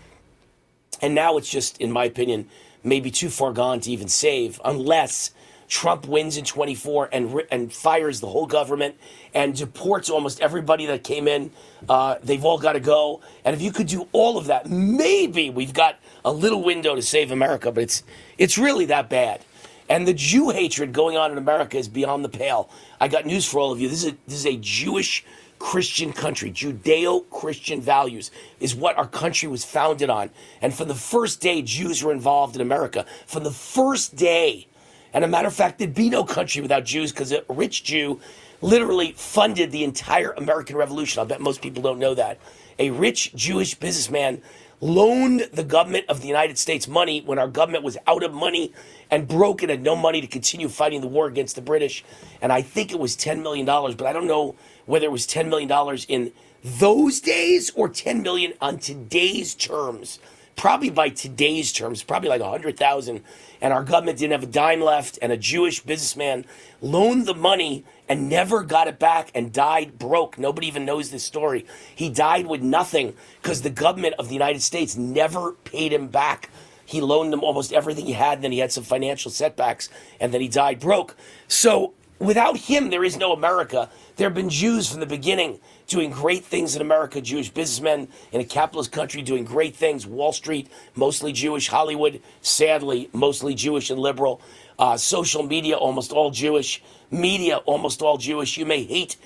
And now it's just, in my opinion, maybe too far gone to even save, unless Trump wins in 24 and and fires the whole government and deports almost everybody that came in. Uh, they've all got to go. And if you could do all of that, maybe we've got a little window to save America. But it's it's really that bad. And the Jew hatred going on in America is beyond the pale. I got news for all of you. This is a, this is a Jewish Christian country. Judeo Christian values is what our country was founded on. And from the first day, Jews were involved in America. From the first day. And a matter of fact, there'd be no country without Jews because a rich Jew literally funded the entire American Revolution. I bet most people don't know that. A rich Jewish businessman loaned the government of the United States money when our government was out of money and broke and had no money to continue fighting the war against the British. And I think it was $10 million, but I don't know whether it was $10 million in those days or 10 million on today's terms. Probably by today's terms, probably like 100,000. And our government didn't have a dime left, and a Jewish businessman loaned the money and never got it back and died broke. Nobody even knows this story. He died with nothing because the government of the United States never paid him back. He loaned them almost everything he had, then he had some financial setbacks, and then he died broke. So without him, there is no America. There have been Jews from the beginning doing great things in America, Jewish businessmen in a capitalist country doing great things. Wall Street, mostly Jewish. Hollywood, sadly, mostly Jewish and liberal. Uh, social media, almost all Jewish. Media, almost all Jewish. You may hate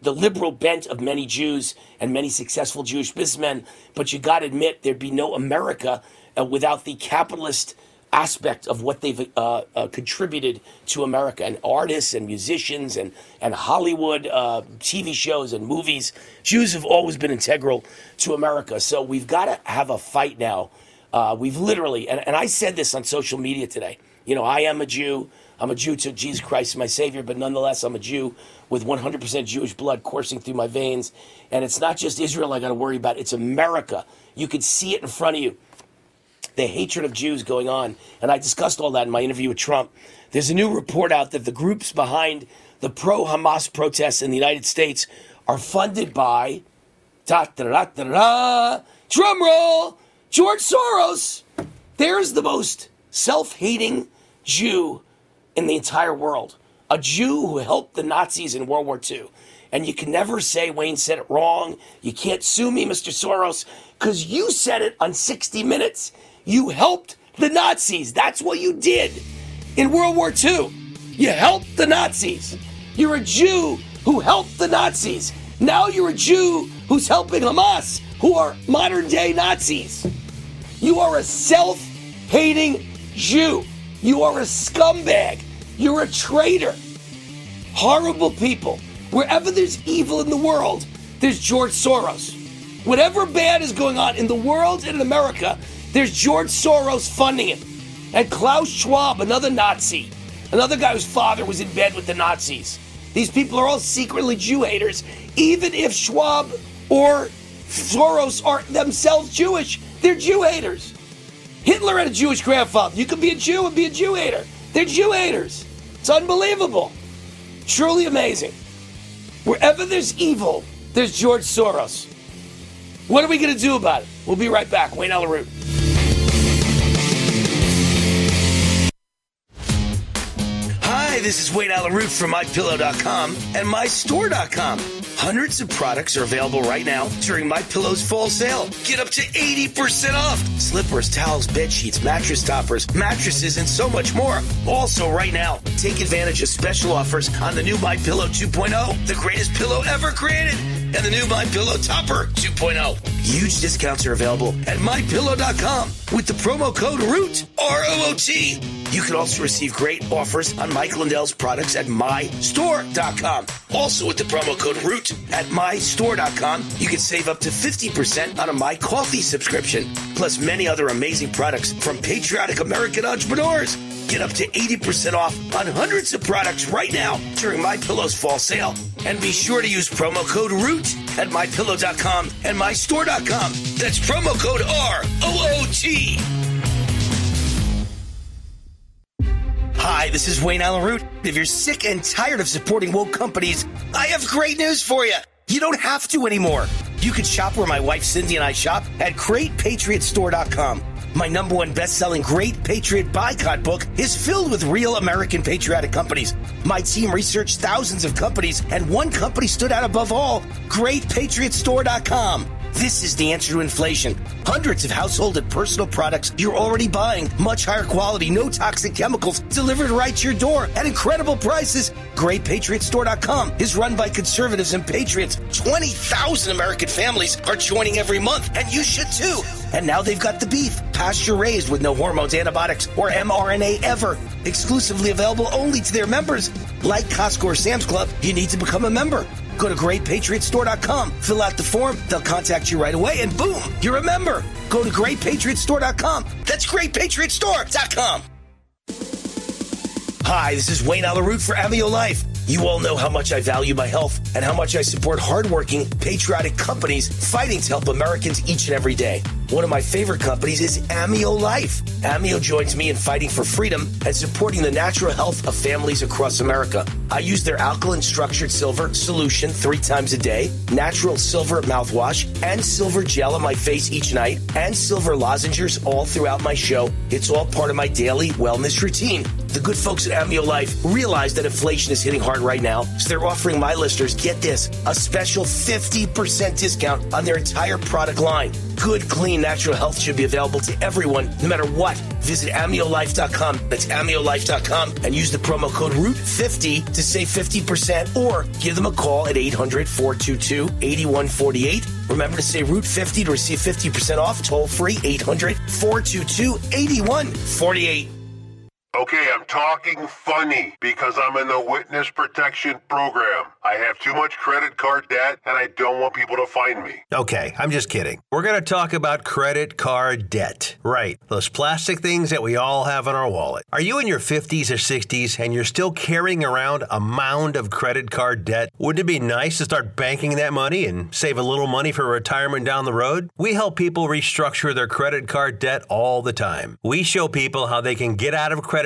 the liberal bent of many Jews and many successful Jewish businessmen, but you got to admit there'd be no America uh, without the capitalist aspect of what they've uh, uh, contributed to America and artists and musicians and, and Hollywood uh, TV shows and movies. Jews have always been integral to America. So we've got to have a fight now. Uh, we've literally, and, and I said this on social media today. You know, I am a Jew. I'm a Jew to Jesus Christ, my Savior, but nonetheless, I'm a Jew with 100% Jewish blood coursing through my veins. And it's not just Israel I got to worry about, it's America. You could see it in front of you the hatred of Jews going on. And I discussed all that in my interview with Trump. There's a new report out that the groups behind the pro Hamas protests in the United States are funded by, da, drum roll, George Soros. There's the most self hating Jew in the entire world. A Jew who helped the Nazis in World War II. And you can never say Wayne said it wrong. You can't sue me, Mr. Soros, because you said it on 60 Minutes. You helped the Nazis. That's what you did in World War II. You helped the Nazis. You're a Jew who helped the Nazis. Now you're a Jew who's helping Hamas, who are modern day Nazis. You are a self hating Jew. You are a scumbag. You're a traitor. Horrible people. Wherever there's evil in the world, there's George Soros. Whatever bad is going on in the world and in America, there's George Soros funding it. And Klaus Schwab, another Nazi, another guy whose father was in bed with the Nazis. These people are all secretly Jew haters, even if Schwab or Soros are themselves Jewish. They're Jew haters. Hitler had a Jewish grandfather. You could be a Jew and be a Jew hater. They're Jew haters. It's unbelievable. Truly amazing. Wherever there's evil, there's George Soros. What are we going to do about it? We'll be right back. Wayne Allyn this is Wayne Allyn Root from MyPillow.com and MyStore.com. Hundreds of products are available right now during My Pillow's fall sale. Get up to 80% off. Slippers, towels, bed sheets, mattress toppers, mattresses, and so much more. Also, right now, take advantage of special offers on the new My Pillow 2.0, the greatest pillow ever created, and the new My Pillow Topper 2.0. Huge discounts are available at MyPillow.com with the promo code ROOT, R-O-O-T. You can also receive great offers on Mike Lindell's products at MyStore.com. Also with the promo code ROOT at MyStore.com, you can save up to 50% on a My Coffee subscription, plus many other amazing products from patriotic American entrepreneurs. Get up to 80% off on hundreds of products right now during My Pillow's fall sale. And be sure to use promo code ROOT at MyPillow.com and MyStore.com. That's promo code R-O-O-T. Hi, this is Wayne Allyn Root. If you're sick and tired of supporting woke companies, I have great news for you. You don't have to anymore. You can shop where my wife Cindy and I shop at GreatPatriotStore.com. My number one best-selling Great Patriot Boycott book is filled with real American patriotic companies. My team researched thousands of companies, and one company stood out above all: GreatPatriotStore.com. This is the answer to inflation. Hundreds of household and personal products you're already buying, much higher quality, no toxic chemicals, delivered right to your door at incredible prices. GreatPatriotStore.com is run by conservatives and patriots. 20,000 American families are joining every month, and you should too. And now they've got the beef, pasture raised with no hormones, antibiotics, or mRNA ever. Exclusively available only to their members. Like Costco or Sam's Club, you need to become a member. Go to greatpatriotstore.com, fill out the form, they'll contact you right away, and boom, you're a member. Go to greatpatriotstore.com. That's greatpatriotstore.com. Hi, this is Wayne Allyn Root for Amio Life. You all know how much I value my health and how much I support hardworking, patriotic companies fighting to help Americans each and every day. One of my favorite companies is Amio Life. Amio joins me in fighting for freedom and supporting the natural health of families across America. I use their alkaline structured silver solution three times a day, natural silver mouthwash, and silver gel on my face each night, and silver lozenges all throughout my show. It's all part of my daily wellness routine. The good folks at Amio Life realize that inflation is hitting hard right now, so they're offering my listeners, get this, a special 50% discount on their entire product line. Good, clean, natural health should be available to everyone, no matter what. Visit AmioLife.com. That's AmioLife.com and use the promo code ROOT50 to save 50% or give them a call at 800 422 8148. Remember to say Root50 to receive 50% off toll free 800 422 8148. Okay, I'm talking funny because I'm in the witness protection program. I have too much credit card debt and I don't want people to find me. Okay, I'm just kidding. We're going to talk about credit card debt. Right, those plastic things that we all have in our wallet. Are you in your 50s or 60s and you're still carrying around a mound of credit card debt? Wouldn't it be nice to start banking that money and save a little money for retirement down the road? We help people restructure their credit card debt all the time. We show people how they can get out of credit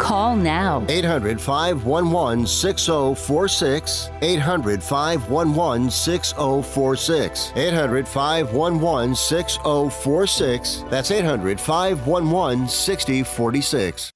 Call now. 800 511 6046. 800 511 6046. 800 511 6046. That's 800 511 6046.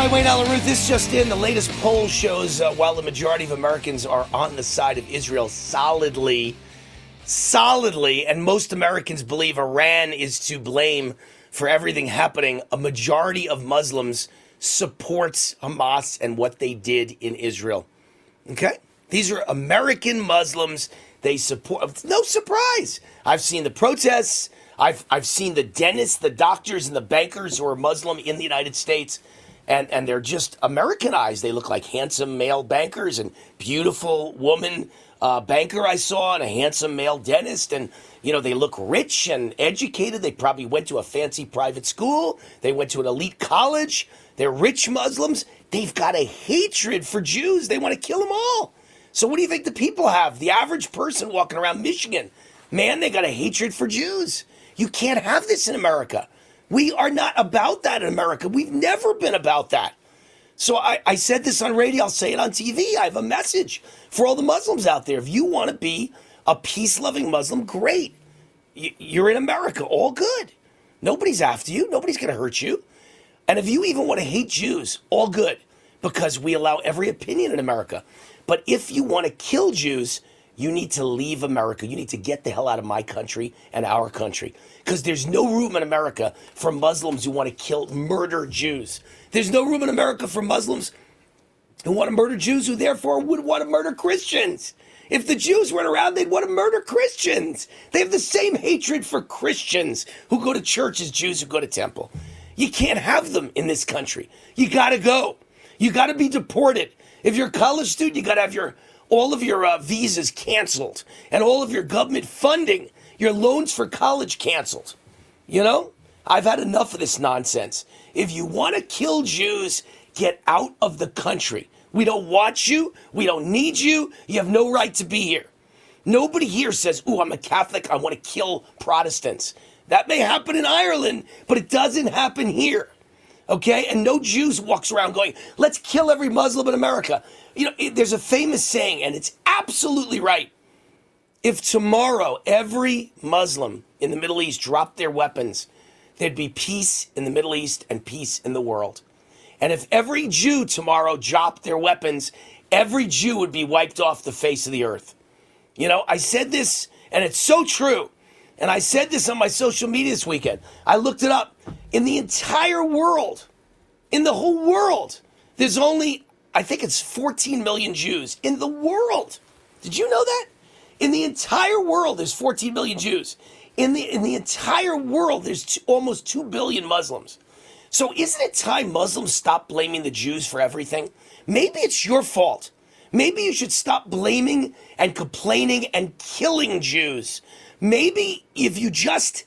Right, Wayne Allyn Root, this just in. The latest poll shows uh, while the majority of Americans are on the side of Israel solidly, solidly, and most Americans believe Iran is to blame for everything happening, a majority of Muslims supports Hamas and what they did in Israel. Okay? These are American Muslims. They support, no surprise. I've seen the protests. I've, I've seen the dentists, the doctors, and the bankers who are Muslim in the United States and and they're just Americanized. They look like handsome male bankers and beautiful woman uh, banker I saw, and a handsome male dentist, and you know they look rich and educated. They probably went to a fancy private school. They went to an elite college. They're rich Muslims. They've got a hatred for Jews. They want to kill them all. So what do you think the people have? The average person walking around Michigan, man, they got a hatred for Jews. You can't have this in America. We are not about that in America. We've never been about that. So I, I said this on radio, I'll say it on TV. I have a message for all the Muslims out there. If you want to be a peace loving Muslim, great. You're in America, all good. Nobody's after you, nobody's going to hurt you. And if you even want to hate Jews, all good, because we allow every opinion in America. But if you want to kill Jews, you need to leave America. You need to get the hell out of my country and our country. Because there's no room in America for Muslims who want to kill, murder Jews. There's no room in America for Muslims who want to murder Jews who therefore would want to murder Christians. If the Jews weren't around, they'd want to murder Christians. They have the same hatred for Christians who go to church as Jews who go to temple. You can't have them in this country. You got to go. You got to be deported. If you're a college student, you got to have your all of your uh, visas canceled and all of your government funding, your loans for college canceled. You know, I've had enough of this nonsense. If you want to kill Jews, get out of the country. We don't want you. We don't need you. You have no right to be here. Nobody here says, Ooh, I'm a Catholic. I want to kill Protestants. That may happen in Ireland, but it doesn't happen here. Okay? And no Jews walks around going, let's kill every Muslim in America. You know, it, there's a famous saying, and it's absolutely right. If tomorrow every Muslim in the Middle East dropped their weapons, there'd be peace in the Middle East and peace in the world. And if every Jew tomorrow dropped their weapons, every Jew would be wiped off the face of the earth. You know, I said this, and it's so true. And I said this on my social media this weekend. I looked it up. In the entire world, in the whole world, there's only, I think it's 14 million Jews in the world. Did you know that? In the entire world, there's 14 million Jews. In the, in the entire world, there's almost 2 billion Muslims. So isn't it time Muslims stop blaming the Jews for everything? Maybe it's your fault. Maybe you should stop blaming and complaining and killing Jews. Maybe if you just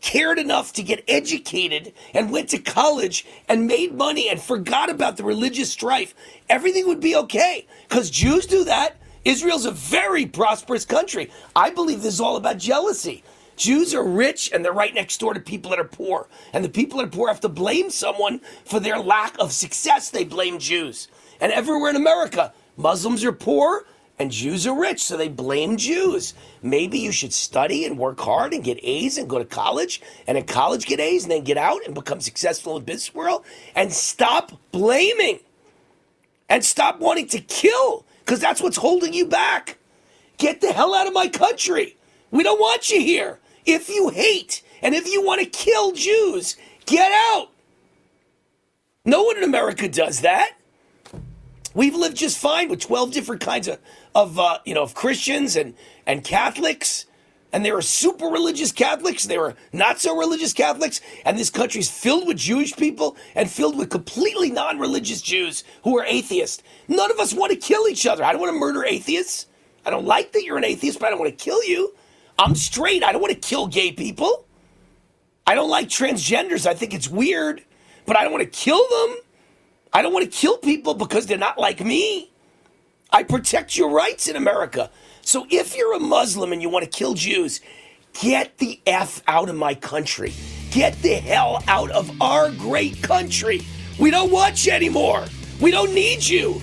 cared enough to get educated and went to college and made money and forgot about the religious strife, everything would be okay. Because Jews do that. Israel's a very prosperous country. I believe this is all about jealousy. Jews are rich and they're right next door to people that are poor. And the people that are poor have to blame someone for their lack of success. They blame Jews. And everywhere in America, Muslims are poor and Jews are rich, so they blame Jews. Maybe you should study and work hard and get A's and go to college, and in college get A's and then get out and become successful in the business world, and stop blaming and stop wanting to kill because that's what's holding you back. Get the hell out of my country. We don't want you here. If you hate and if you want to kill Jews, get out. No one in America does that. We've lived just fine with 12 different kinds of, of uh, you know, of Christians and, and Catholics. And there are super religious Catholics, there are not so religious Catholics, and this country's filled with Jewish people and filled with completely non religious Jews who are atheists. None of us want to kill each other. I don't want to murder atheists. I don't like that you're an atheist, but I don't want to kill you. I'm straight. I don't want to kill gay people. I don't like transgenders. I think it's weird, but I don't want to kill them. I don't want to kill people because they're not like me. I protect your rights in America. So if you're a Muslim and you want to kill Jews, get the F out of my country. Get the hell out of our great country. We don't want you anymore. We don't need you.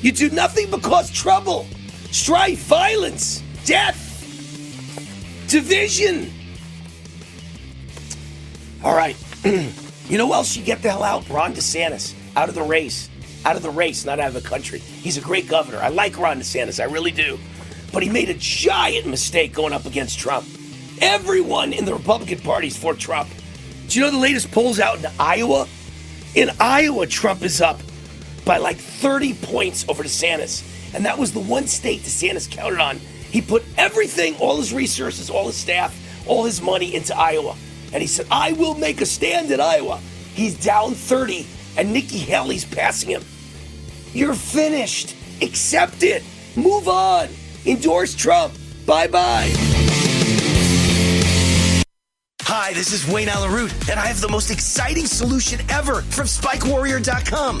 You do nothing but cause trouble, strife, violence, death, division. All right. you know else you get the hell out? Ron DeSantis. Out of the race. Out of the race, not out of the country. He's a great governor. I like Ron DeSantis. I really do. But he made a giant mistake going up against Trump. Everyone in the Republican Party is for Trump. Do you know the latest polls out in Iowa? In Iowa, Trump is up by like 30 points over DeSantis. And that was the one state DeSantis counted on. He put everything, all his resources, all his staff, all his money into Iowa. And he said, I will make a stand in Iowa. He's down 30, and Nikki Haley's passing him. You're finished. Accept it. Move on. Endorse Trump. Bye bye. Hi, this is Wayne Allyn Root, and I have the most exciting solution ever from SpikeWarrior.com.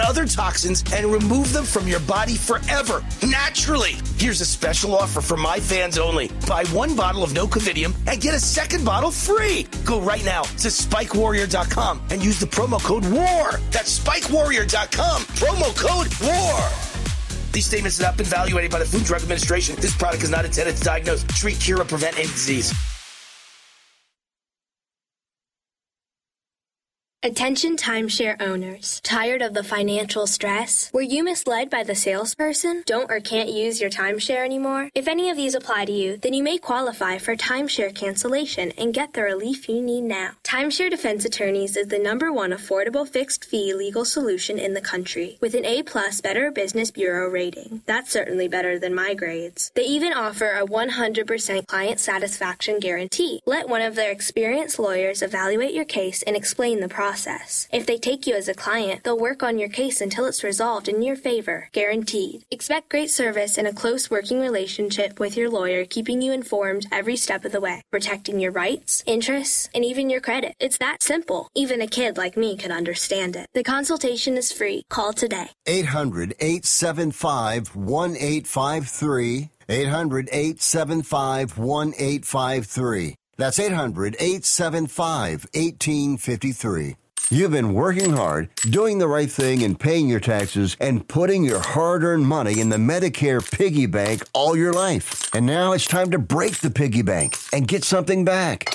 other toxins and remove them from your body forever, naturally. Here's a special offer for my fans only. Buy one bottle of Nocovidium and get a second bottle free. Go right now to SpikeWarrior.com and use the promo code WAR. That's SpikeWarrior.com, promo code WAR. These statements have not been evaluated by the Food and Drug Administration. This product is not intended to diagnose, treat, cure, or prevent any disease. Attention timeshare owners. Tired of the financial stress? Were you misled by the salesperson? Don't or can't use your timeshare anymore? If any of these apply to you, then you may qualify for timeshare cancellation and get the relief you need now. Timeshare Defense Attorneys is the number one affordable fixed fee legal solution in the country with an A plus Better Business Bureau rating. That's certainly better than my grades. They even offer a 100% client satisfaction guarantee. Let one of their experienced lawyers evaluate your case and explain the process process. If they take you as a client, they'll work on your case until it's resolved in your favor, guaranteed. Expect great service and a close working relationship with your lawyer, keeping you informed every step of the way, protecting your rights, interests, and even your credit. It's that simple. Even a kid like me can understand it. The consultation is free. Call today. 800 875 1853. 800 875 1853. That's 800 875 1853. You've been working hard, doing the right thing, and paying your taxes, and putting your hard earned money in the Medicare piggy bank all your life. And now it's time to break the piggy bank and get something back.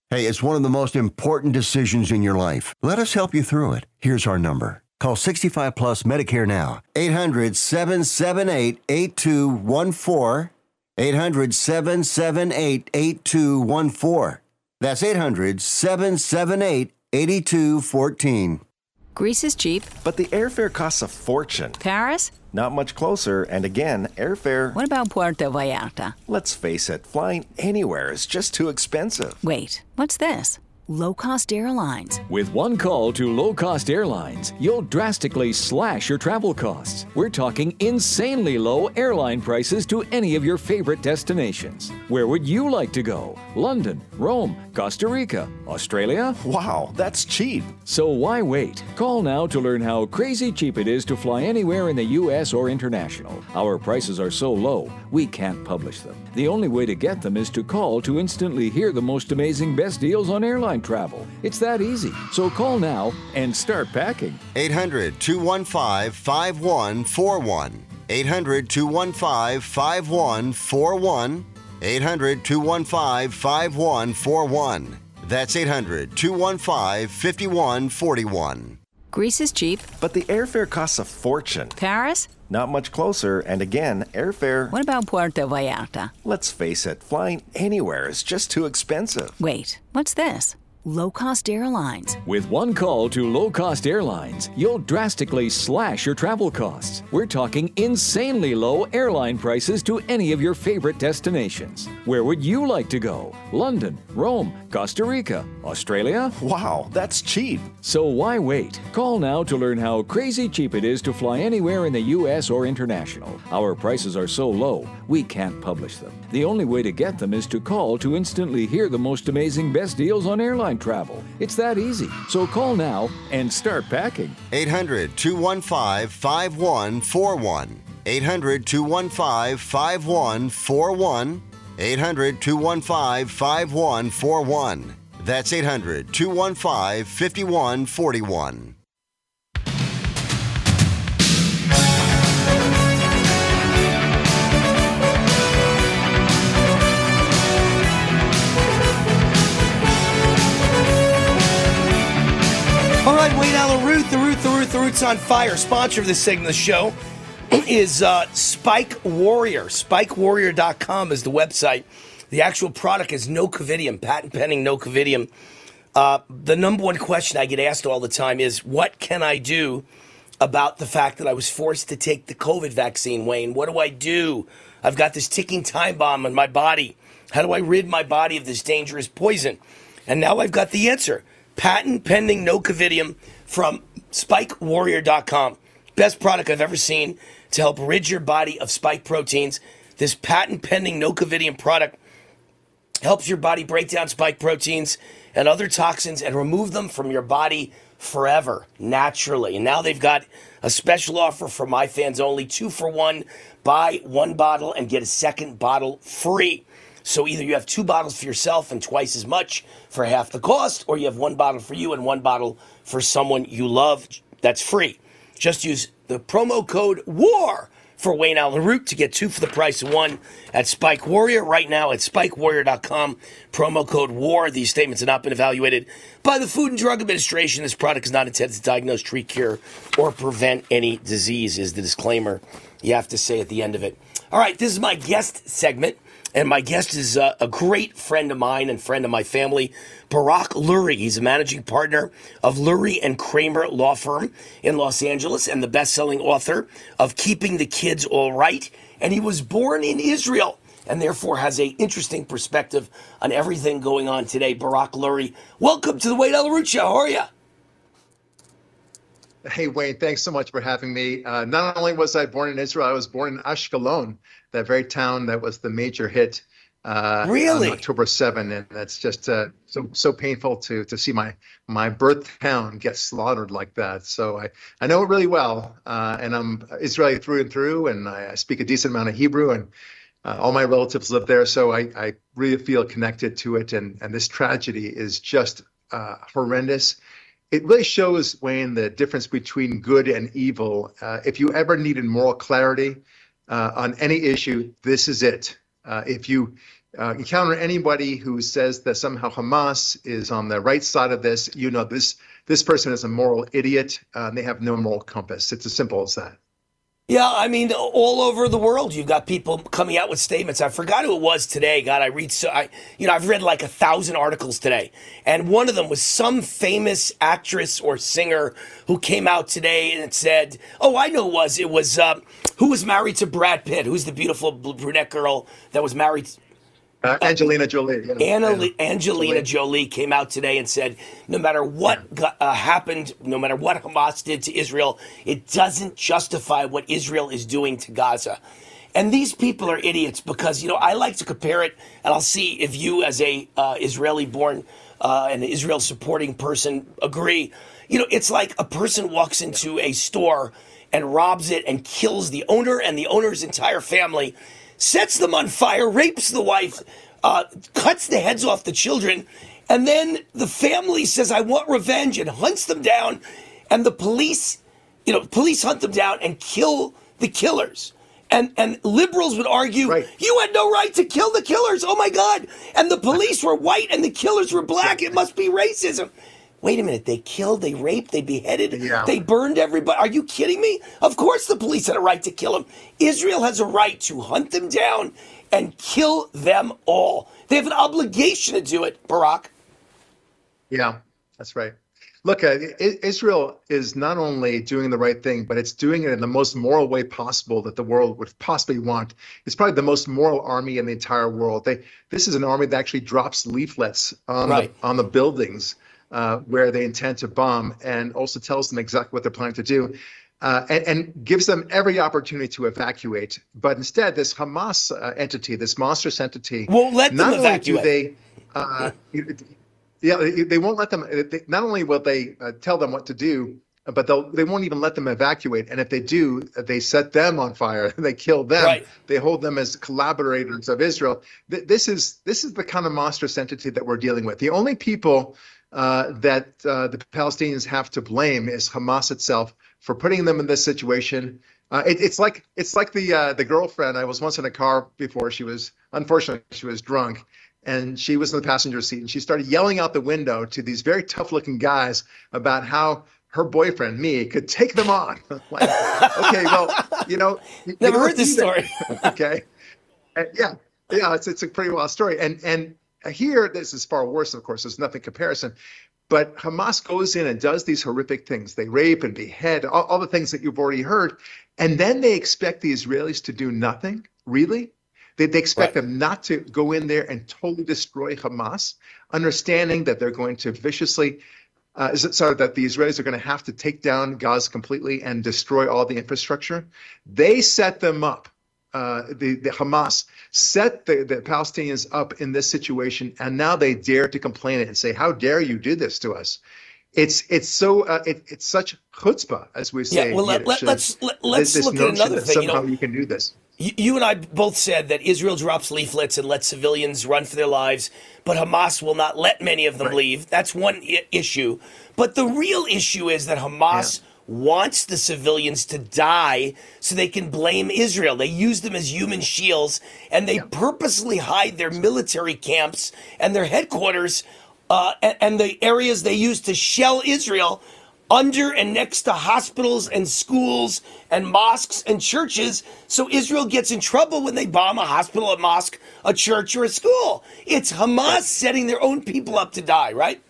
Hey, it's one of the most important decisions in your life. Let us help you through it. Here's our number. Call 65 Plus Medicare now. 800 778 8214. 800 778 8214. That's 800 778 8214. Greece is cheap. But the airfare costs a fortune. Paris? Not much closer, and again, airfare. What about Puerto Vallarta? Let's face it, flying anywhere is just too expensive. Wait, what's this? Low cost airlines. With one call to low cost airlines, you'll drastically slash your travel costs. We're talking insanely low airline prices to any of your favorite destinations. Where would you like to go? London, Rome, Costa Rica, Australia? Wow, that's cheap. So why wait? Call now to learn how crazy cheap it is to fly anywhere in the U.S. or international. Our prices are so low, we can't publish them. The only way to get them is to call to instantly hear the most amazing best deals on airline travel. It's that easy. So call now and start packing. 800 215 5141. 800 215 5141. 800 215 5141. That's 800 215 5141. Greece is cheap. But the airfare costs a fortune. Paris? Not much closer, and again, airfare. What about Puerto Vallarta? Let's face it, flying anywhere is just too expensive. Wait, what's this? Low cost airlines. With one call to low cost airlines, you'll drastically slash your travel costs. We're talking insanely low airline prices to any of your favorite destinations. Where would you like to go? London, Rome, Costa Rica, Australia? Wow, that's cheap. So why wait? Call now to learn how crazy cheap it is to fly anywhere in the U.S. or international. Our prices are so low, we can't publish them. The only way to get them is to call to instantly hear the most amazing best deals on airline travel. It's that easy. So call now and start packing. 800 215 5141. 800 215 5141. 800 215 5141. That's 800 215 5141. All right, Wayne Allyn Root, the Root, the Root, the Root's on fire, sponsor of this segment of the show is uh, Spike Warrior. SpikeWarrior.com is the website. The actual product is No Nocovidium, patent pending Nocovidium. Uh, the number one question I get asked all the time is, what can I do about the fact that I was forced to take the COVID vaccine, Wayne? What do I do? I've got this ticking time bomb in my body. How do I rid my body of this dangerous poison? And now I've got the answer. Patent pending No Nocovidium from SpikeWarrior.com. Best product I've ever seen to help rid your body of spike proteins. This patent pending Nocovidium product helps your body break down spike proteins and other toxins and remove them from your body forever, naturally. And now they've got a special offer for my fans only two for one. Buy one bottle and get a second bottle free. So either you have two bottles for yourself and twice as much for half the cost, or you have one bottle for you and one bottle for someone you love. That's free. Just use the promo code WAR for Wayne Allyn Root to get two for the price of one at Spike Warrior. Right now at spikewarrior.com, promo code WAR. These statements have not been evaluated by the Food and Drug Administration. This product is not intended to diagnose, treat, cure, or prevent any disease, is the disclaimer you have to say at the end of it. All right, this is my guest segment. And my guest is uh, a great friend of mine and friend of my family, Barak Lurie. He's a managing partner of Lurie and Kramer Law Firm in Los Angeles and the best-selling author of Keeping the Kids All Right. And he was born in Israel and therefore has a interesting perspective on everything going on today. Barak Lurie, welcome to the Root Show. How are you? Hey, Wayne, thanks so much for having me. Uh, not only was I born in Israel, I was born in Ashkelon, that very town that was the major hit uh, really? on October 7. And that's just uh, so so painful to to see my my birth town get slaughtered like that. So I, I know it really well. Uh, and I'm Israeli through and through, and I, I speak a decent amount of Hebrew, and uh, all my relatives live there. So I, I really feel connected to it. And, and this tragedy is just uh, horrendous it really shows Wayne the difference between good and evil. Uh, if you ever needed moral clarity uh, on any issue, this is it. Uh, if you uh, encounter anybody who says that somehow Hamas is on the right side of this, you know this this person is a moral idiot. Uh, and they have no moral compass. It's as simple as that. Yeah, I mean, all over the world, you've got people coming out with statements. I forgot who it was today. God, I read so, I, you know, I've read like a thousand articles today, and one of them was some famous actress or singer who came out today and said, "Oh, I know, it was it was uh, who was married to Brad Pitt? Who's the beautiful brunette girl that was married?" Uh, Angelina Jolie. You know, Anna, Angelina Jolie. came out today and said, no matter what uh, happened, no matter what Hamas did to Israel, it doesn't justify what Israel is doing to Gaza. And these people are idiots because, you know, I like to compare it, and I'll see if you, as a uh, Israeli born uh, and Israel supporting person, agree. You know, it's like a person walks into a store and robs it and kills the owner and the owner's entire family sets them on fire, rapes the wife, uh, cuts the heads off the children, and then the family says, I want revenge, and hunts them down. And the police, you know, police hunt them down and kill the killers. And, and liberals would argue, right. you had no right to kill the killers. Oh my God. And the police were white and the killers were black. It must be racism. Wait a minute, they killed, they raped, they beheaded, yeah. they burned everybody. Are you kidding me? Of course the police had a right to kill them. Israel has a right to hunt them down and kill them all. They have an obligation to do it, Barak. Yeah, that's right. Look, uh, Israel is not only doing the right thing, but it's doing it in the most moral way possible that the world would possibly want. It's probably the most moral army in the entire world. They, this is an army that actually drops leaflets on, right. the, on the buildings uh, where they intend to bomb and also tells them exactly what they're planning to do. Uh, and, and, gives them every opportunity to evacuate. But instead, this Hamas uh, entity, this monstrous entity, won't let them evacuate. they, uh, yeah, they won't let them. They, not only will they uh, tell them what to do, but they'll they won't even let them evacuate. And if they do, they set them on fire. they kill them. Right. They hold them as collaborators of Israel. Th- this is this is the kind of monstrous entity that we're dealing with. The only people that uh, the Palestinians have to blame is Hamas itself for putting them in this situation. Uh, it, it's like it's like the uh, the girlfriend. I was once in a car before. She was unfortunately she was drunk, and she was in the passenger seat and she started yelling out the window to these very tough looking guys about how her boyfriend me could take them on like, okay well you know never heard this story okay and yeah yeah it's, it's a pretty wild story and and here this is far worse of course there's nothing comparison but hamas goes in and does these horrific things they rape and behead all, all the things that you've already heard and then they expect the israelis to do nothing really they, they expect right. them not to go in there and totally destroy Hamas, understanding that they're going to viciously, uh, sorry, that the Israelis are going to have to take down Gaza completely and destroy all the infrastructure. They set them up. Uh, the, the Hamas set the, the Palestinians up in this situation, and now they dare to complain and say, "How dare you do this to us?" It's it's so uh, it, it's such chutzpah, as we say. Yeah, well, let, us let's, let, us look at another thing. Somehow you, know, you can do this you and I both said that Israel drops leaflets and lets civilians run for their lives, but Hamas will not let many of them right. leave. That's one I- issue. But the real issue is that Hamas yeah. Wants the civilians to die so they can blame Israel. They use them as human shields and they purposely hide their military camps and their headquarters uh, and, and the areas they use to shell Israel under and next to hospitals and schools and mosques and churches. So Israel gets in trouble when they bomb a hospital, a mosque, a church, or a school. It's Hamas setting their own people up to die, right?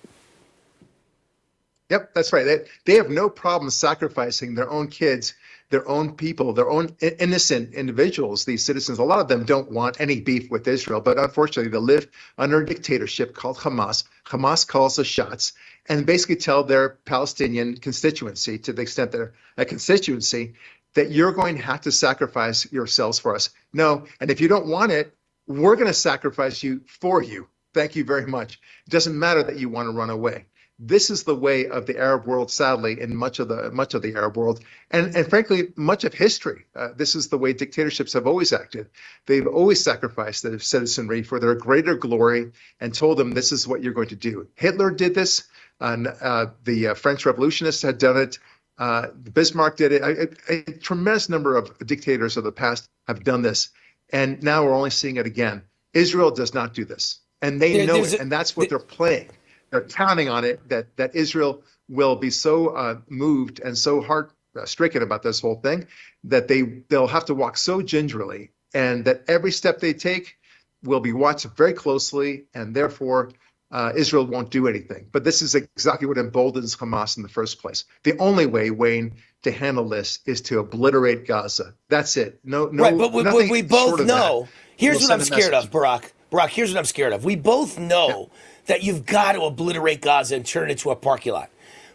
Yep, that's right. They, they have no problem sacrificing their own kids, their own people, their own innocent individuals, these citizens. A lot of them don't want any beef with Israel, but unfortunately, they live under a dictatorship called Hamas. Hamas calls the shots and basically tell their Palestinian constituency, to the extent they're a constituency, that you're going to have to sacrifice yourselves for us. No, and if you don't want it, we're going to sacrifice you for you. Thank you very much. It doesn't matter that you want to run away. This is the way of the Arab world, sadly, in much of the much of the Arab world, and and frankly, much of history. Uh, this is the way dictatorships have always acted. They've always sacrificed their citizenry for their greater glory and told them this is what you're going to do. Hitler did this. And uh, the uh, French revolutionists had done it. Uh, Bismarck did it. A, a, a, tremendous number of dictators of the past have done this, and now we're only seeing it again. Israel does not do this, and they there, know it, a, and that's what they're playing. They're counting on it that that Israel will be so uh, moved and so heart stricken about this whole thing that they they'll have to walk so gingerly, and that every step they take will be watched very closely, and therefore uh, Israel won't do anything. But this is exactly what emboldens Hamas in the first place. The only way, Wayne, to handle this is to obliterate Gaza. That's it. No, no. Right, but we, we both know. Here's we'll what I'm scared of, Barak. Barak, here's what I'm scared of. We both know that you've got to obliterate Gaza and turn it into a parking lot.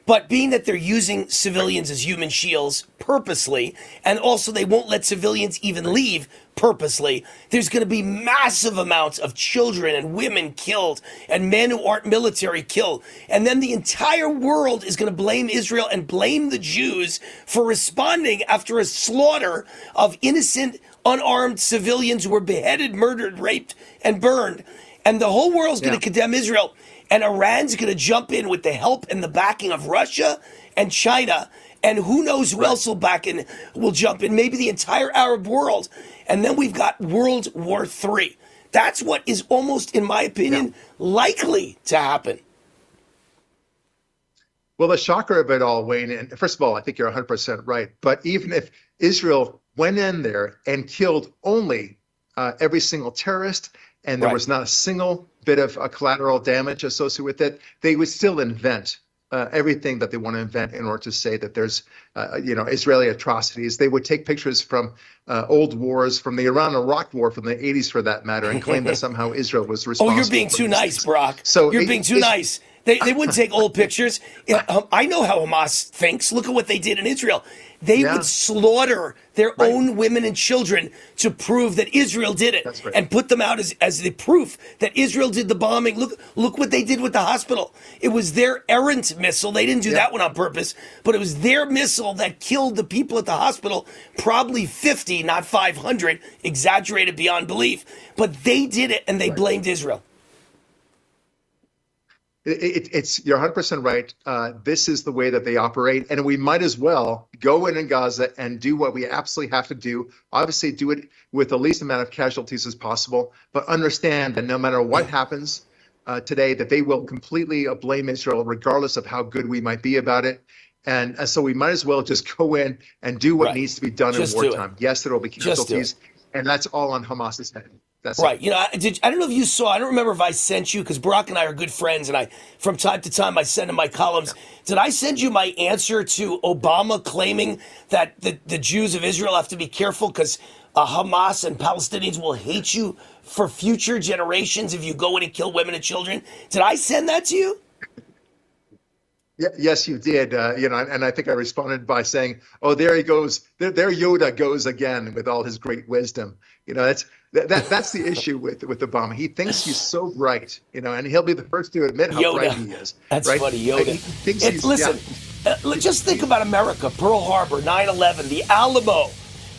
But being that they're using civilians as human shields purposely, and also they won't let civilians even leave purposely, there's going to be massive amounts of children and women killed and men who aren't military killed. And then the entire world is going to blame Israel and blame the Jews for responding after a slaughter of innocent, unarmed civilians who were beheaded, murdered, raped, and burned. And the whole world's yeah. going to condemn Israel and Iran's going to jump in with the help and the backing of Russia and China. And who knows who right. else will back in, will jump in, maybe the entire Arab world. And then we've got World War III. That's what is almost, in my opinion, yeah. likely to happen. Well, the shocker of it all, Wayne, and first of all, I think you're 100% right. But even if Israel went in there and killed only uh, every single terrorist, and there right. was not a single bit of uh, collateral damage associated with it, they would still invent uh, everything that they want to invent in order to say that there's, uh, you know, Israeli atrocities. They would take pictures from uh, old wars, from the Iran-Iraq War from the 80s, for that matter, and claim that somehow Israel was responsible. Oh, you're being too nice, Brock. So you're it, being too nice. They, they wouldn't take old pictures. Um, I know how Hamas thinks. Look at what they did in Israel. They yeah. would slaughter their right. own women and children to prove that Israel did it right. and put them out as, as the proof that Israel did the bombing. Look, look what they did with the hospital. It was their errant missile. They didn't do yeah. that one on purpose, but it was their missile that killed the people at the hospital, probably 50, not 500, exaggerated beyond belief. But they did it and they right. blamed Israel. It, it, it's you're 100% right. Uh, this is the way that they operate, and we might as well go in in Gaza and do what we absolutely have to do. Obviously, do it with the least amount of casualties as possible, but understand that no matter what happens uh, today, that they will completely uh, blame Israel, regardless of how good we might be about it. And uh, so we might as well just go in and do what right. needs to be done just in wartime. Yes, there will be casualties, and that's all on Hamas's head. That's right. It. You know, I, did, I don't know if you saw. I don't remember if I sent you because Brock and I are good friends, and I from time to time I send him my columns. Did I send you my answer to Obama claiming that the, the Jews of Israel have to be careful because uh, Hamas and Palestinians will hate you for future generations if you go in and kill women and children? Did I send that to you? Yes, you did. Uh, you know, and I think I responded by saying, "Oh, there he goes. There, there Yoda goes again with all his great wisdom." You know, that's that, that that's the issue with with Obama. He thinks he's so bright. You know, and he'll be the first to admit how Yoda. bright he is. That's right? funny, Yoda. He thinks he's, listen, yeah. uh, just think about America, Pearl Harbor, 9/11, the Alamo.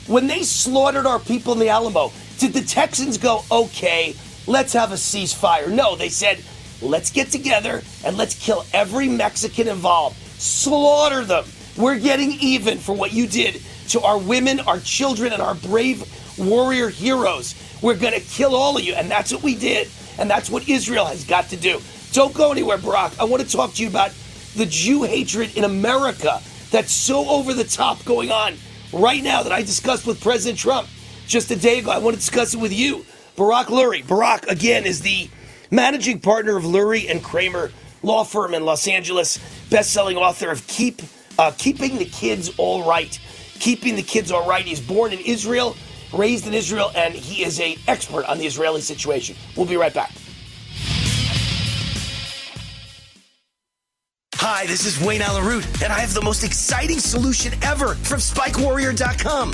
When they slaughtered our people in the Alamo, did the Texans go, "Okay, let's have a ceasefire"? No, they said Let's get together and let's kill every Mexican involved. Slaughter them. We're getting even for what you did to our women, our children, and our brave warrior heroes. We're going to kill all of you. And that's what we did. And that's what Israel has got to do. Don't go anywhere, Barak. I want to talk to you about the Jew hatred in America that's so over the top going on right now that I discussed with President Trump just a day ago. I want to discuss it with you. Barak Lurie. Barak, again, is the managing partner of Lurie and Kramer law firm in Los Angeles, best-selling author of Keep uh, Keeping the Kids All Right. Keeping the Kids All Right. He's born in Israel, raised in Israel, and he is a expert on the Israeli situation. We'll be right back. Hi, this is Wayne Allyn Root, and I have the most exciting solution ever from SpikeWarrior.com.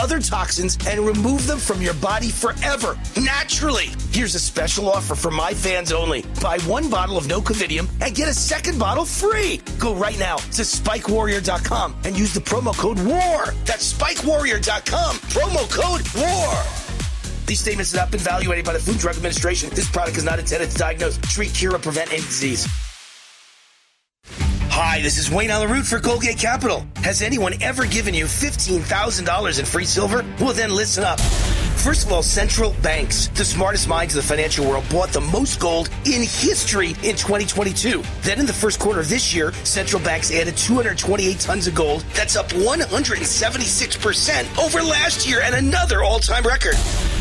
other toxins and remove them from your body forever, naturally. Here's a special offer for my fans only. Buy one bottle of Nocovidium and get a second bottle free. Go right now to spikewarrior.com and use the promo code WAR. That's spikewarrior.com, promo code WAR. These statements have not been evaluated by the Food Drug Administration. This product is not intended to diagnose, treat, cure, or prevent any disease. Hi, this is Wayne Allyn Root for Goldgate Capital. Has anyone ever given you $15,000 in free silver? Well, then listen up. First of all, central banks, the smartest minds of the financial world, bought the most gold in history in 2022. Then in the first quarter of this year, central banks added 228 tons of gold. That's up 176% over last year and another all time record.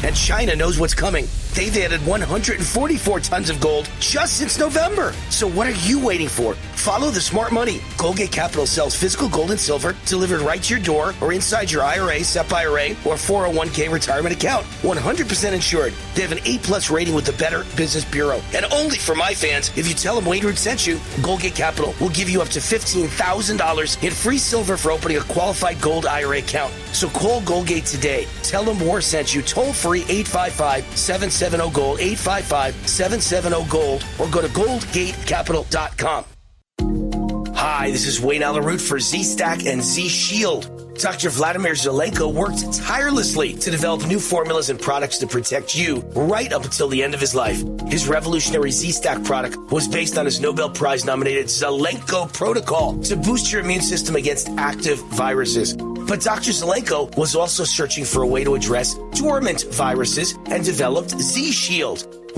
And China knows what's coming. They've added 144 tons of gold just since November. So what are you waiting for? Follow the smart money. Goldgate Capital sells physical gold and silver delivered right to your door or inside your IRA, SEP IRA, or 401k retirement account. 100% insured. They have an A plus rating with the Better Business Bureau. And only for my fans, if you tell them Wayne Root sent you, Goldgate Capital will give you up to $15,000 in free silver for opening a qualified gold IRA account. So call Goldgate today. Tell them War sent you toll free 855 770 Gold, 855 770 Gold, or go to goldgatecapital.com. Hi, this is Wayne Allyn Root for Z Stack and Z Shield. Dr. Vladimir Zelenko worked tirelessly to develop new formulas and products to protect you right up until the end of his life. His revolutionary Z-Stack product was based on his Nobel Prize nominated Zelenko protocol to boost your immune system against active viruses. But Dr. Zelenko was also searching for a way to address dormant viruses and developed Z-Shield.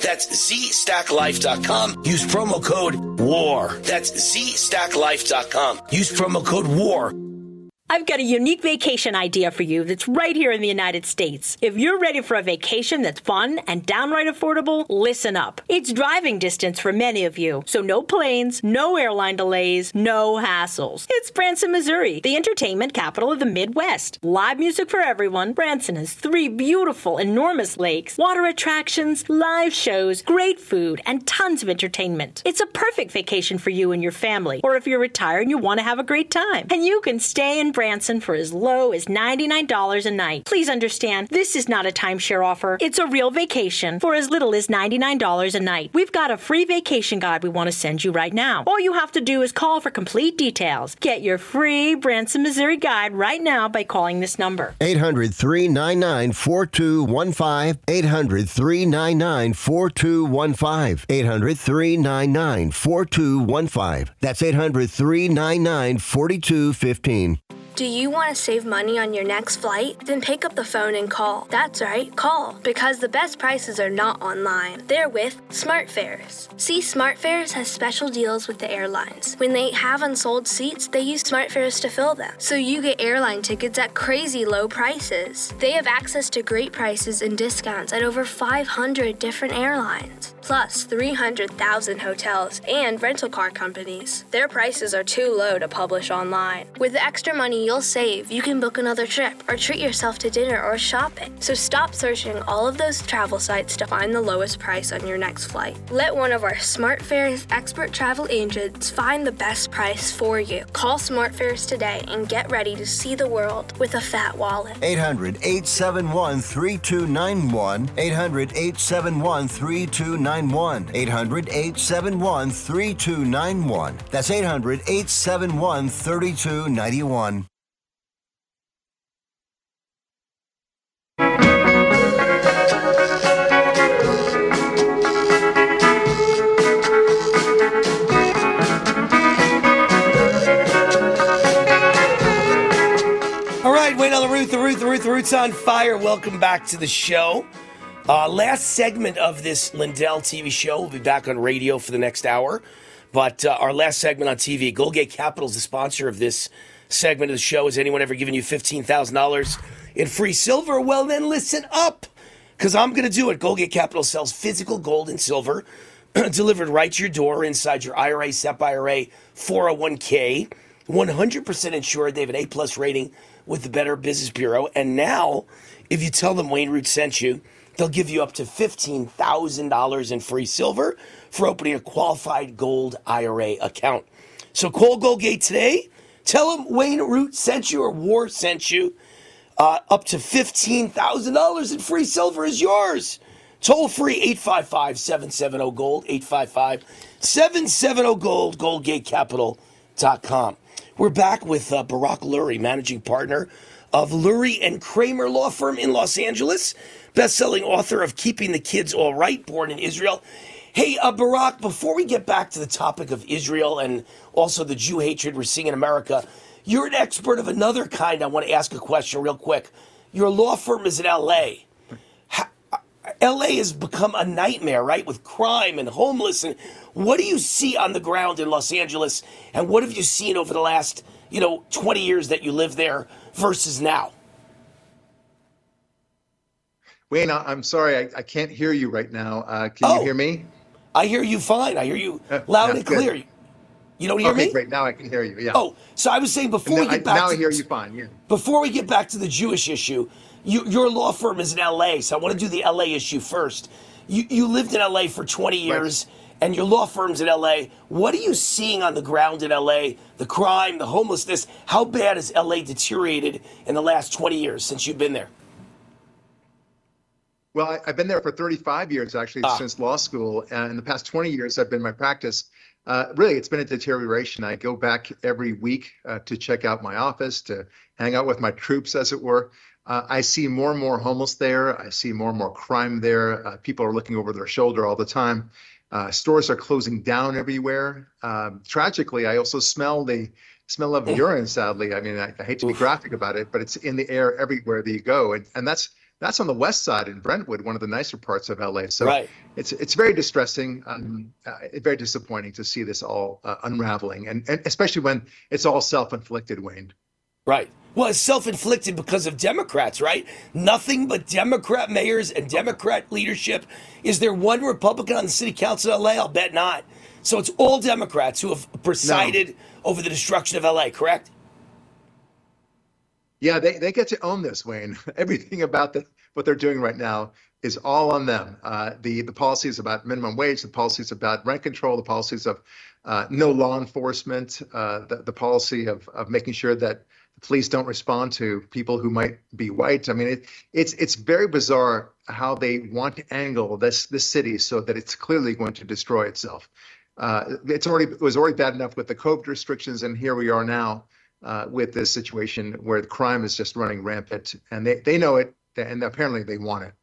That's zstacklife.com. Use promo code WAR. That's zstacklife.com. Use promo code WAR. I've got a unique vacation idea for you that's right here in the United States. If you're ready for a vacation that's fun and downright affordable, listen up. It's driving distance for many of you, so no planes, no airline delays, no hassles. It's Branson, Missouri, the entertainment capital of the Midwest. Live music for everyone. Branson has three beautiful, enormous lakes, water attractions, live shows, great food, and tons of entertainment. It's a perfect vacation for you and your family, or if you're retired and you want to have a great time. And you can stay in Branson for as low as $99 a night. Please understand, this is not a timeshare offer. It's a real vacation for as little as $99 a night. We've got a free vacation guide we want to send you right now. All you have to do is call for complete details. Get your free Branson, Missouri guide right now by calling this number. 800 399 4215. 800 399 4215. 800 399 4215. That's 800 399 4215. Do you want to save money on your next flight? Then pick up the phone and call. That's right, call. Because the best prices are not online. They're with SmartFares. See, SmartFares has special deals with the airlines. When they have unsold seats, they use SmartFares to fill them. So you get airline tickets at crazy low prices. They have access to great prices and discounts at over 500 different airlines. Plus 300,000 hotels and rental car companies. Their prices are too low to publish online. With the extra money you'll save, you can book another trip or treat yourself to dinner or shopping. So stop searching all of those travel sites to find the lowest price on your next flight. Let one of our SmartFares expert travel agents find the best price for you. Call SmartFares today and get ready to see the world with a fat wallet. 800 871 3291. 800 871 3291. 800 871 3291. That's 800 871 3291. All right, wait on the root, the root, the root, the root's on fire. Welcome back to the show. Uh, last segment of this Lindell TV show. We'll be back on radio for the next hour. But uh, our last segment on TV, Goldgate Capital is the sponsor of this segment of the show. Has anyone ever given you $15,000 in free silver? Well, then listen up, because I'm going to do it. Goldgate Capital sells physical gold and silver delivered right to your door inside your IRA, SEP IRA, 401k. 100% insured. They have an A plus rating with the Better Business Bureau. And now, if you tell them Wayne Root sent you, they'll give you up to $15,000 in free silver for opening a qualified gold IRA account. So call Goldgate today. Tell them Wayne Root sent you or War sent you. Uh, up to $15,000 in free silver is yours. Toll free 855 770 Gold, 855 770 Gold, GoldgateCapital.com. We're back with uh, Barak Lurie, managing partner of Lurie and Kramer Law Firm in Los Angeles, best-selling author of Keeping the Kids All Right, born in Israel. Hey, uh, Barak, before we get back to the topic of Israel and also the Jew hatred we're seeing in America, you're an expert of another kind. I want to ask a question real quick. Your law firm is in L.A. How, LA has become a nightmare, right? With crime and homeless and what do you see on the ground in Los Angeles and what have you seen over the last, you know, 20 years that you live there versus now? Wayne, I- I'm sorry, I, I can't hear you right now. Uh, can you Oh. hear me? I hear you fine. I hear you Uh, loud yeah, and good. clear. You don't hear okay, me? great. Now I can hear you. Yeah. Oh, so I was saying before we get I, back now to I hear you fine. Yeah. Before we get back to the Jewish issue, you, your law firm is in LA, so I want to do the LA issue first. You, you lived in LA for 20 years, and your law firm's in LA. What are you seeing on the ground in LA? The crime, the homelessness. How bad has LA deteriorated in the last 20 years since you've been there? Well, I, I've been there for 35 years actually Ah. since law school. And in the past 20 years, I've been in my practice. Uh, really, it's been a deterioration. I go back every week uh, to check out my office, to hang out with my troops, as it were. Uh, I see more and more homeless there. I see more and more crime there. Uh, people are looking over their shoulder all the time. Uh, stores are closing down everywhere. Um, tragically, I also smell the smell of urine. Sadly, I mean, I, I hate to be graphic about it, but it's in the air everywhere that you go, and and that's that's on the west side in Brentwood, one of the nicer parts of LA. So right. it's it's very distressing, um, uh, very disappointing to see this all uh, unraveling, and, and especially when it's all self-inflicted, Wayne. Right. Well, it's self-inflicted because of Democrats, right? Nothing but Democrat mayors and Democrat leadership. Is there one Republican on the city council of LA? I'll bet not. So it's all Democrats who have presided no. over the destruction of LA, correct? Yeah, they, they get to own this, Wayne. Everything about the, what they're doing right now is all on them. Uh, the the policies about minimum wage, the policies about rent control, the policies of uh, no law enforcement, uh, the, the policy of, of making sure that the police don't respond to people who might be white. I mean, it, it's it's very bizarre how they want to angle this this city so that it's clearly going to destroy itself. Uh, it's already it was already bad enough with the COVID restrictions, and here we are now uh, with this situation where the crime is just running rampant, and they, they know it, and apparently they want it.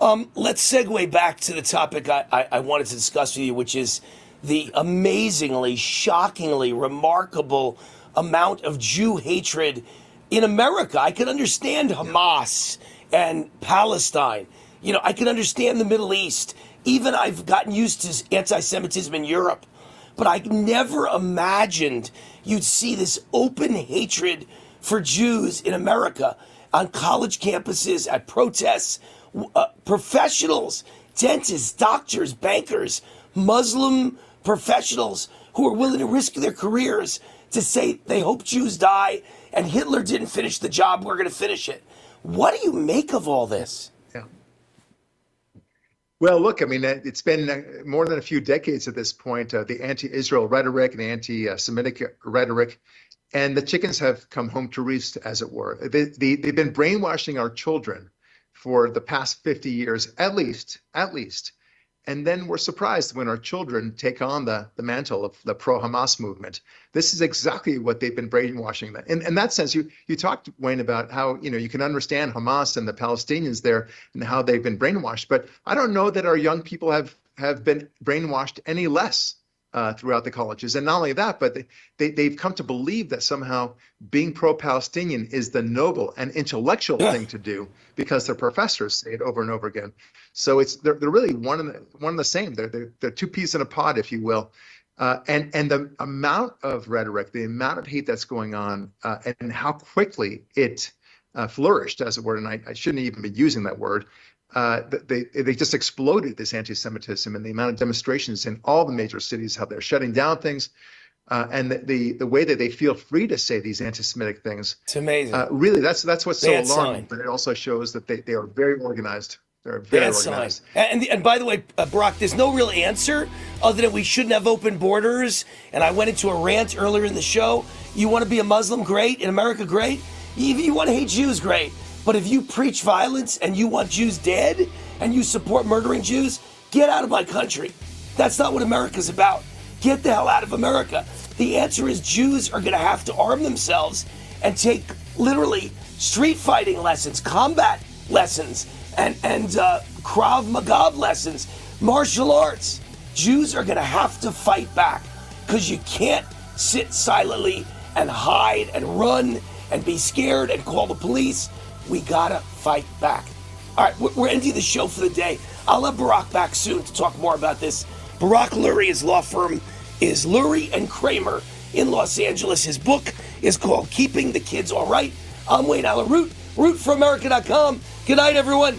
Um, let's segue back to the topic I, I, I wanted to discuss with you, which is the amazingly, shockingly remarkable amount of Jew hatred in America. I can understand Hamas and Palestine. You know, I can understand the Middle East. Even I've gotten used to anti Semitism in Europe. But I never imagined you'd see this open hatred for Jews in America on college campuses, at protests, uh, professionals, dentists, doctors, bankers, Muslim professionals who are willing to risk their careers to say they hope Jews die and Hitler didn't finish the job, we're going to finish it. What do you make of all this? Yeah. Well, look, I mean, it's been uh, more than a few decades at this point, uh, the anti Israel rhetoric and anti Semitic rhetoric. And the chickens have come home to roost, as it were. They, they, they've been brainwashing our children for the past 50 years, at least, at least and then we're surprised when our children take on the, the mantle of the pro-Hamas movement. This is exactly what they've been brainwashing. them. in, in that sense, you you talked Wayne about how you know you can understand Hamas and the Palestinians there and how they've been brainwashed, but I don't know that our young people have have been brainwashed any less uh, throughout the colleges. And not only that, but they, they, they've come to believe that somehow being pro Palestinian is the noble and intellectual thing to do because their professors say it over and over again. So it's they're, they're really one and the, one and the same. They're, they're, they're two peas in a pod, if you will. Uh, and and the amount of rhetoric, the amount of hate that's going on, uh, and how quickly it uh, flourished, as it were, and I, I, shouldn't even be using that word, uh, they they just exploded this anti-Semitism and the amount of demonstrations in all the major cities, how they're shutting down things, uh, and the, the, the way that they feel free to say these anti-Semitic things. It's amazing. Uh, really, that's that's what's so alarming. Sign. But it also shows that they, they are very organized. They're very Bad organized. Sign. And and by the way, uh, Brock, there's no real answer other than we shouldn't have open borders. And I went into a rant earlier in the show. You want to be a Muslim? Great. In America, great. You, you want to hate Jews? Great. But if you preach violence and you want Jews dead and you support murdering Jews, get out of my country. That's not what America's about. Get the hell out of America. The answer is Jews are going to have to arm themselves and take literally street fighting lessons, combat lessons, and, and uh, Krav Maga lessons, martial arts. Jews are going to have to fight back because you can't sit silently and hide and run and be scared and call the police we gotta fight back. All right, we're ending the show for the day. I'll have Barak back soon to talk more about this. Barak Lurie, his law firm is Lurie and Kramer in Los Angeles. His book is called Keeping the Kids All Right. I'm Wayne Allyn Root, rootforamerica.com. Good night, everyone.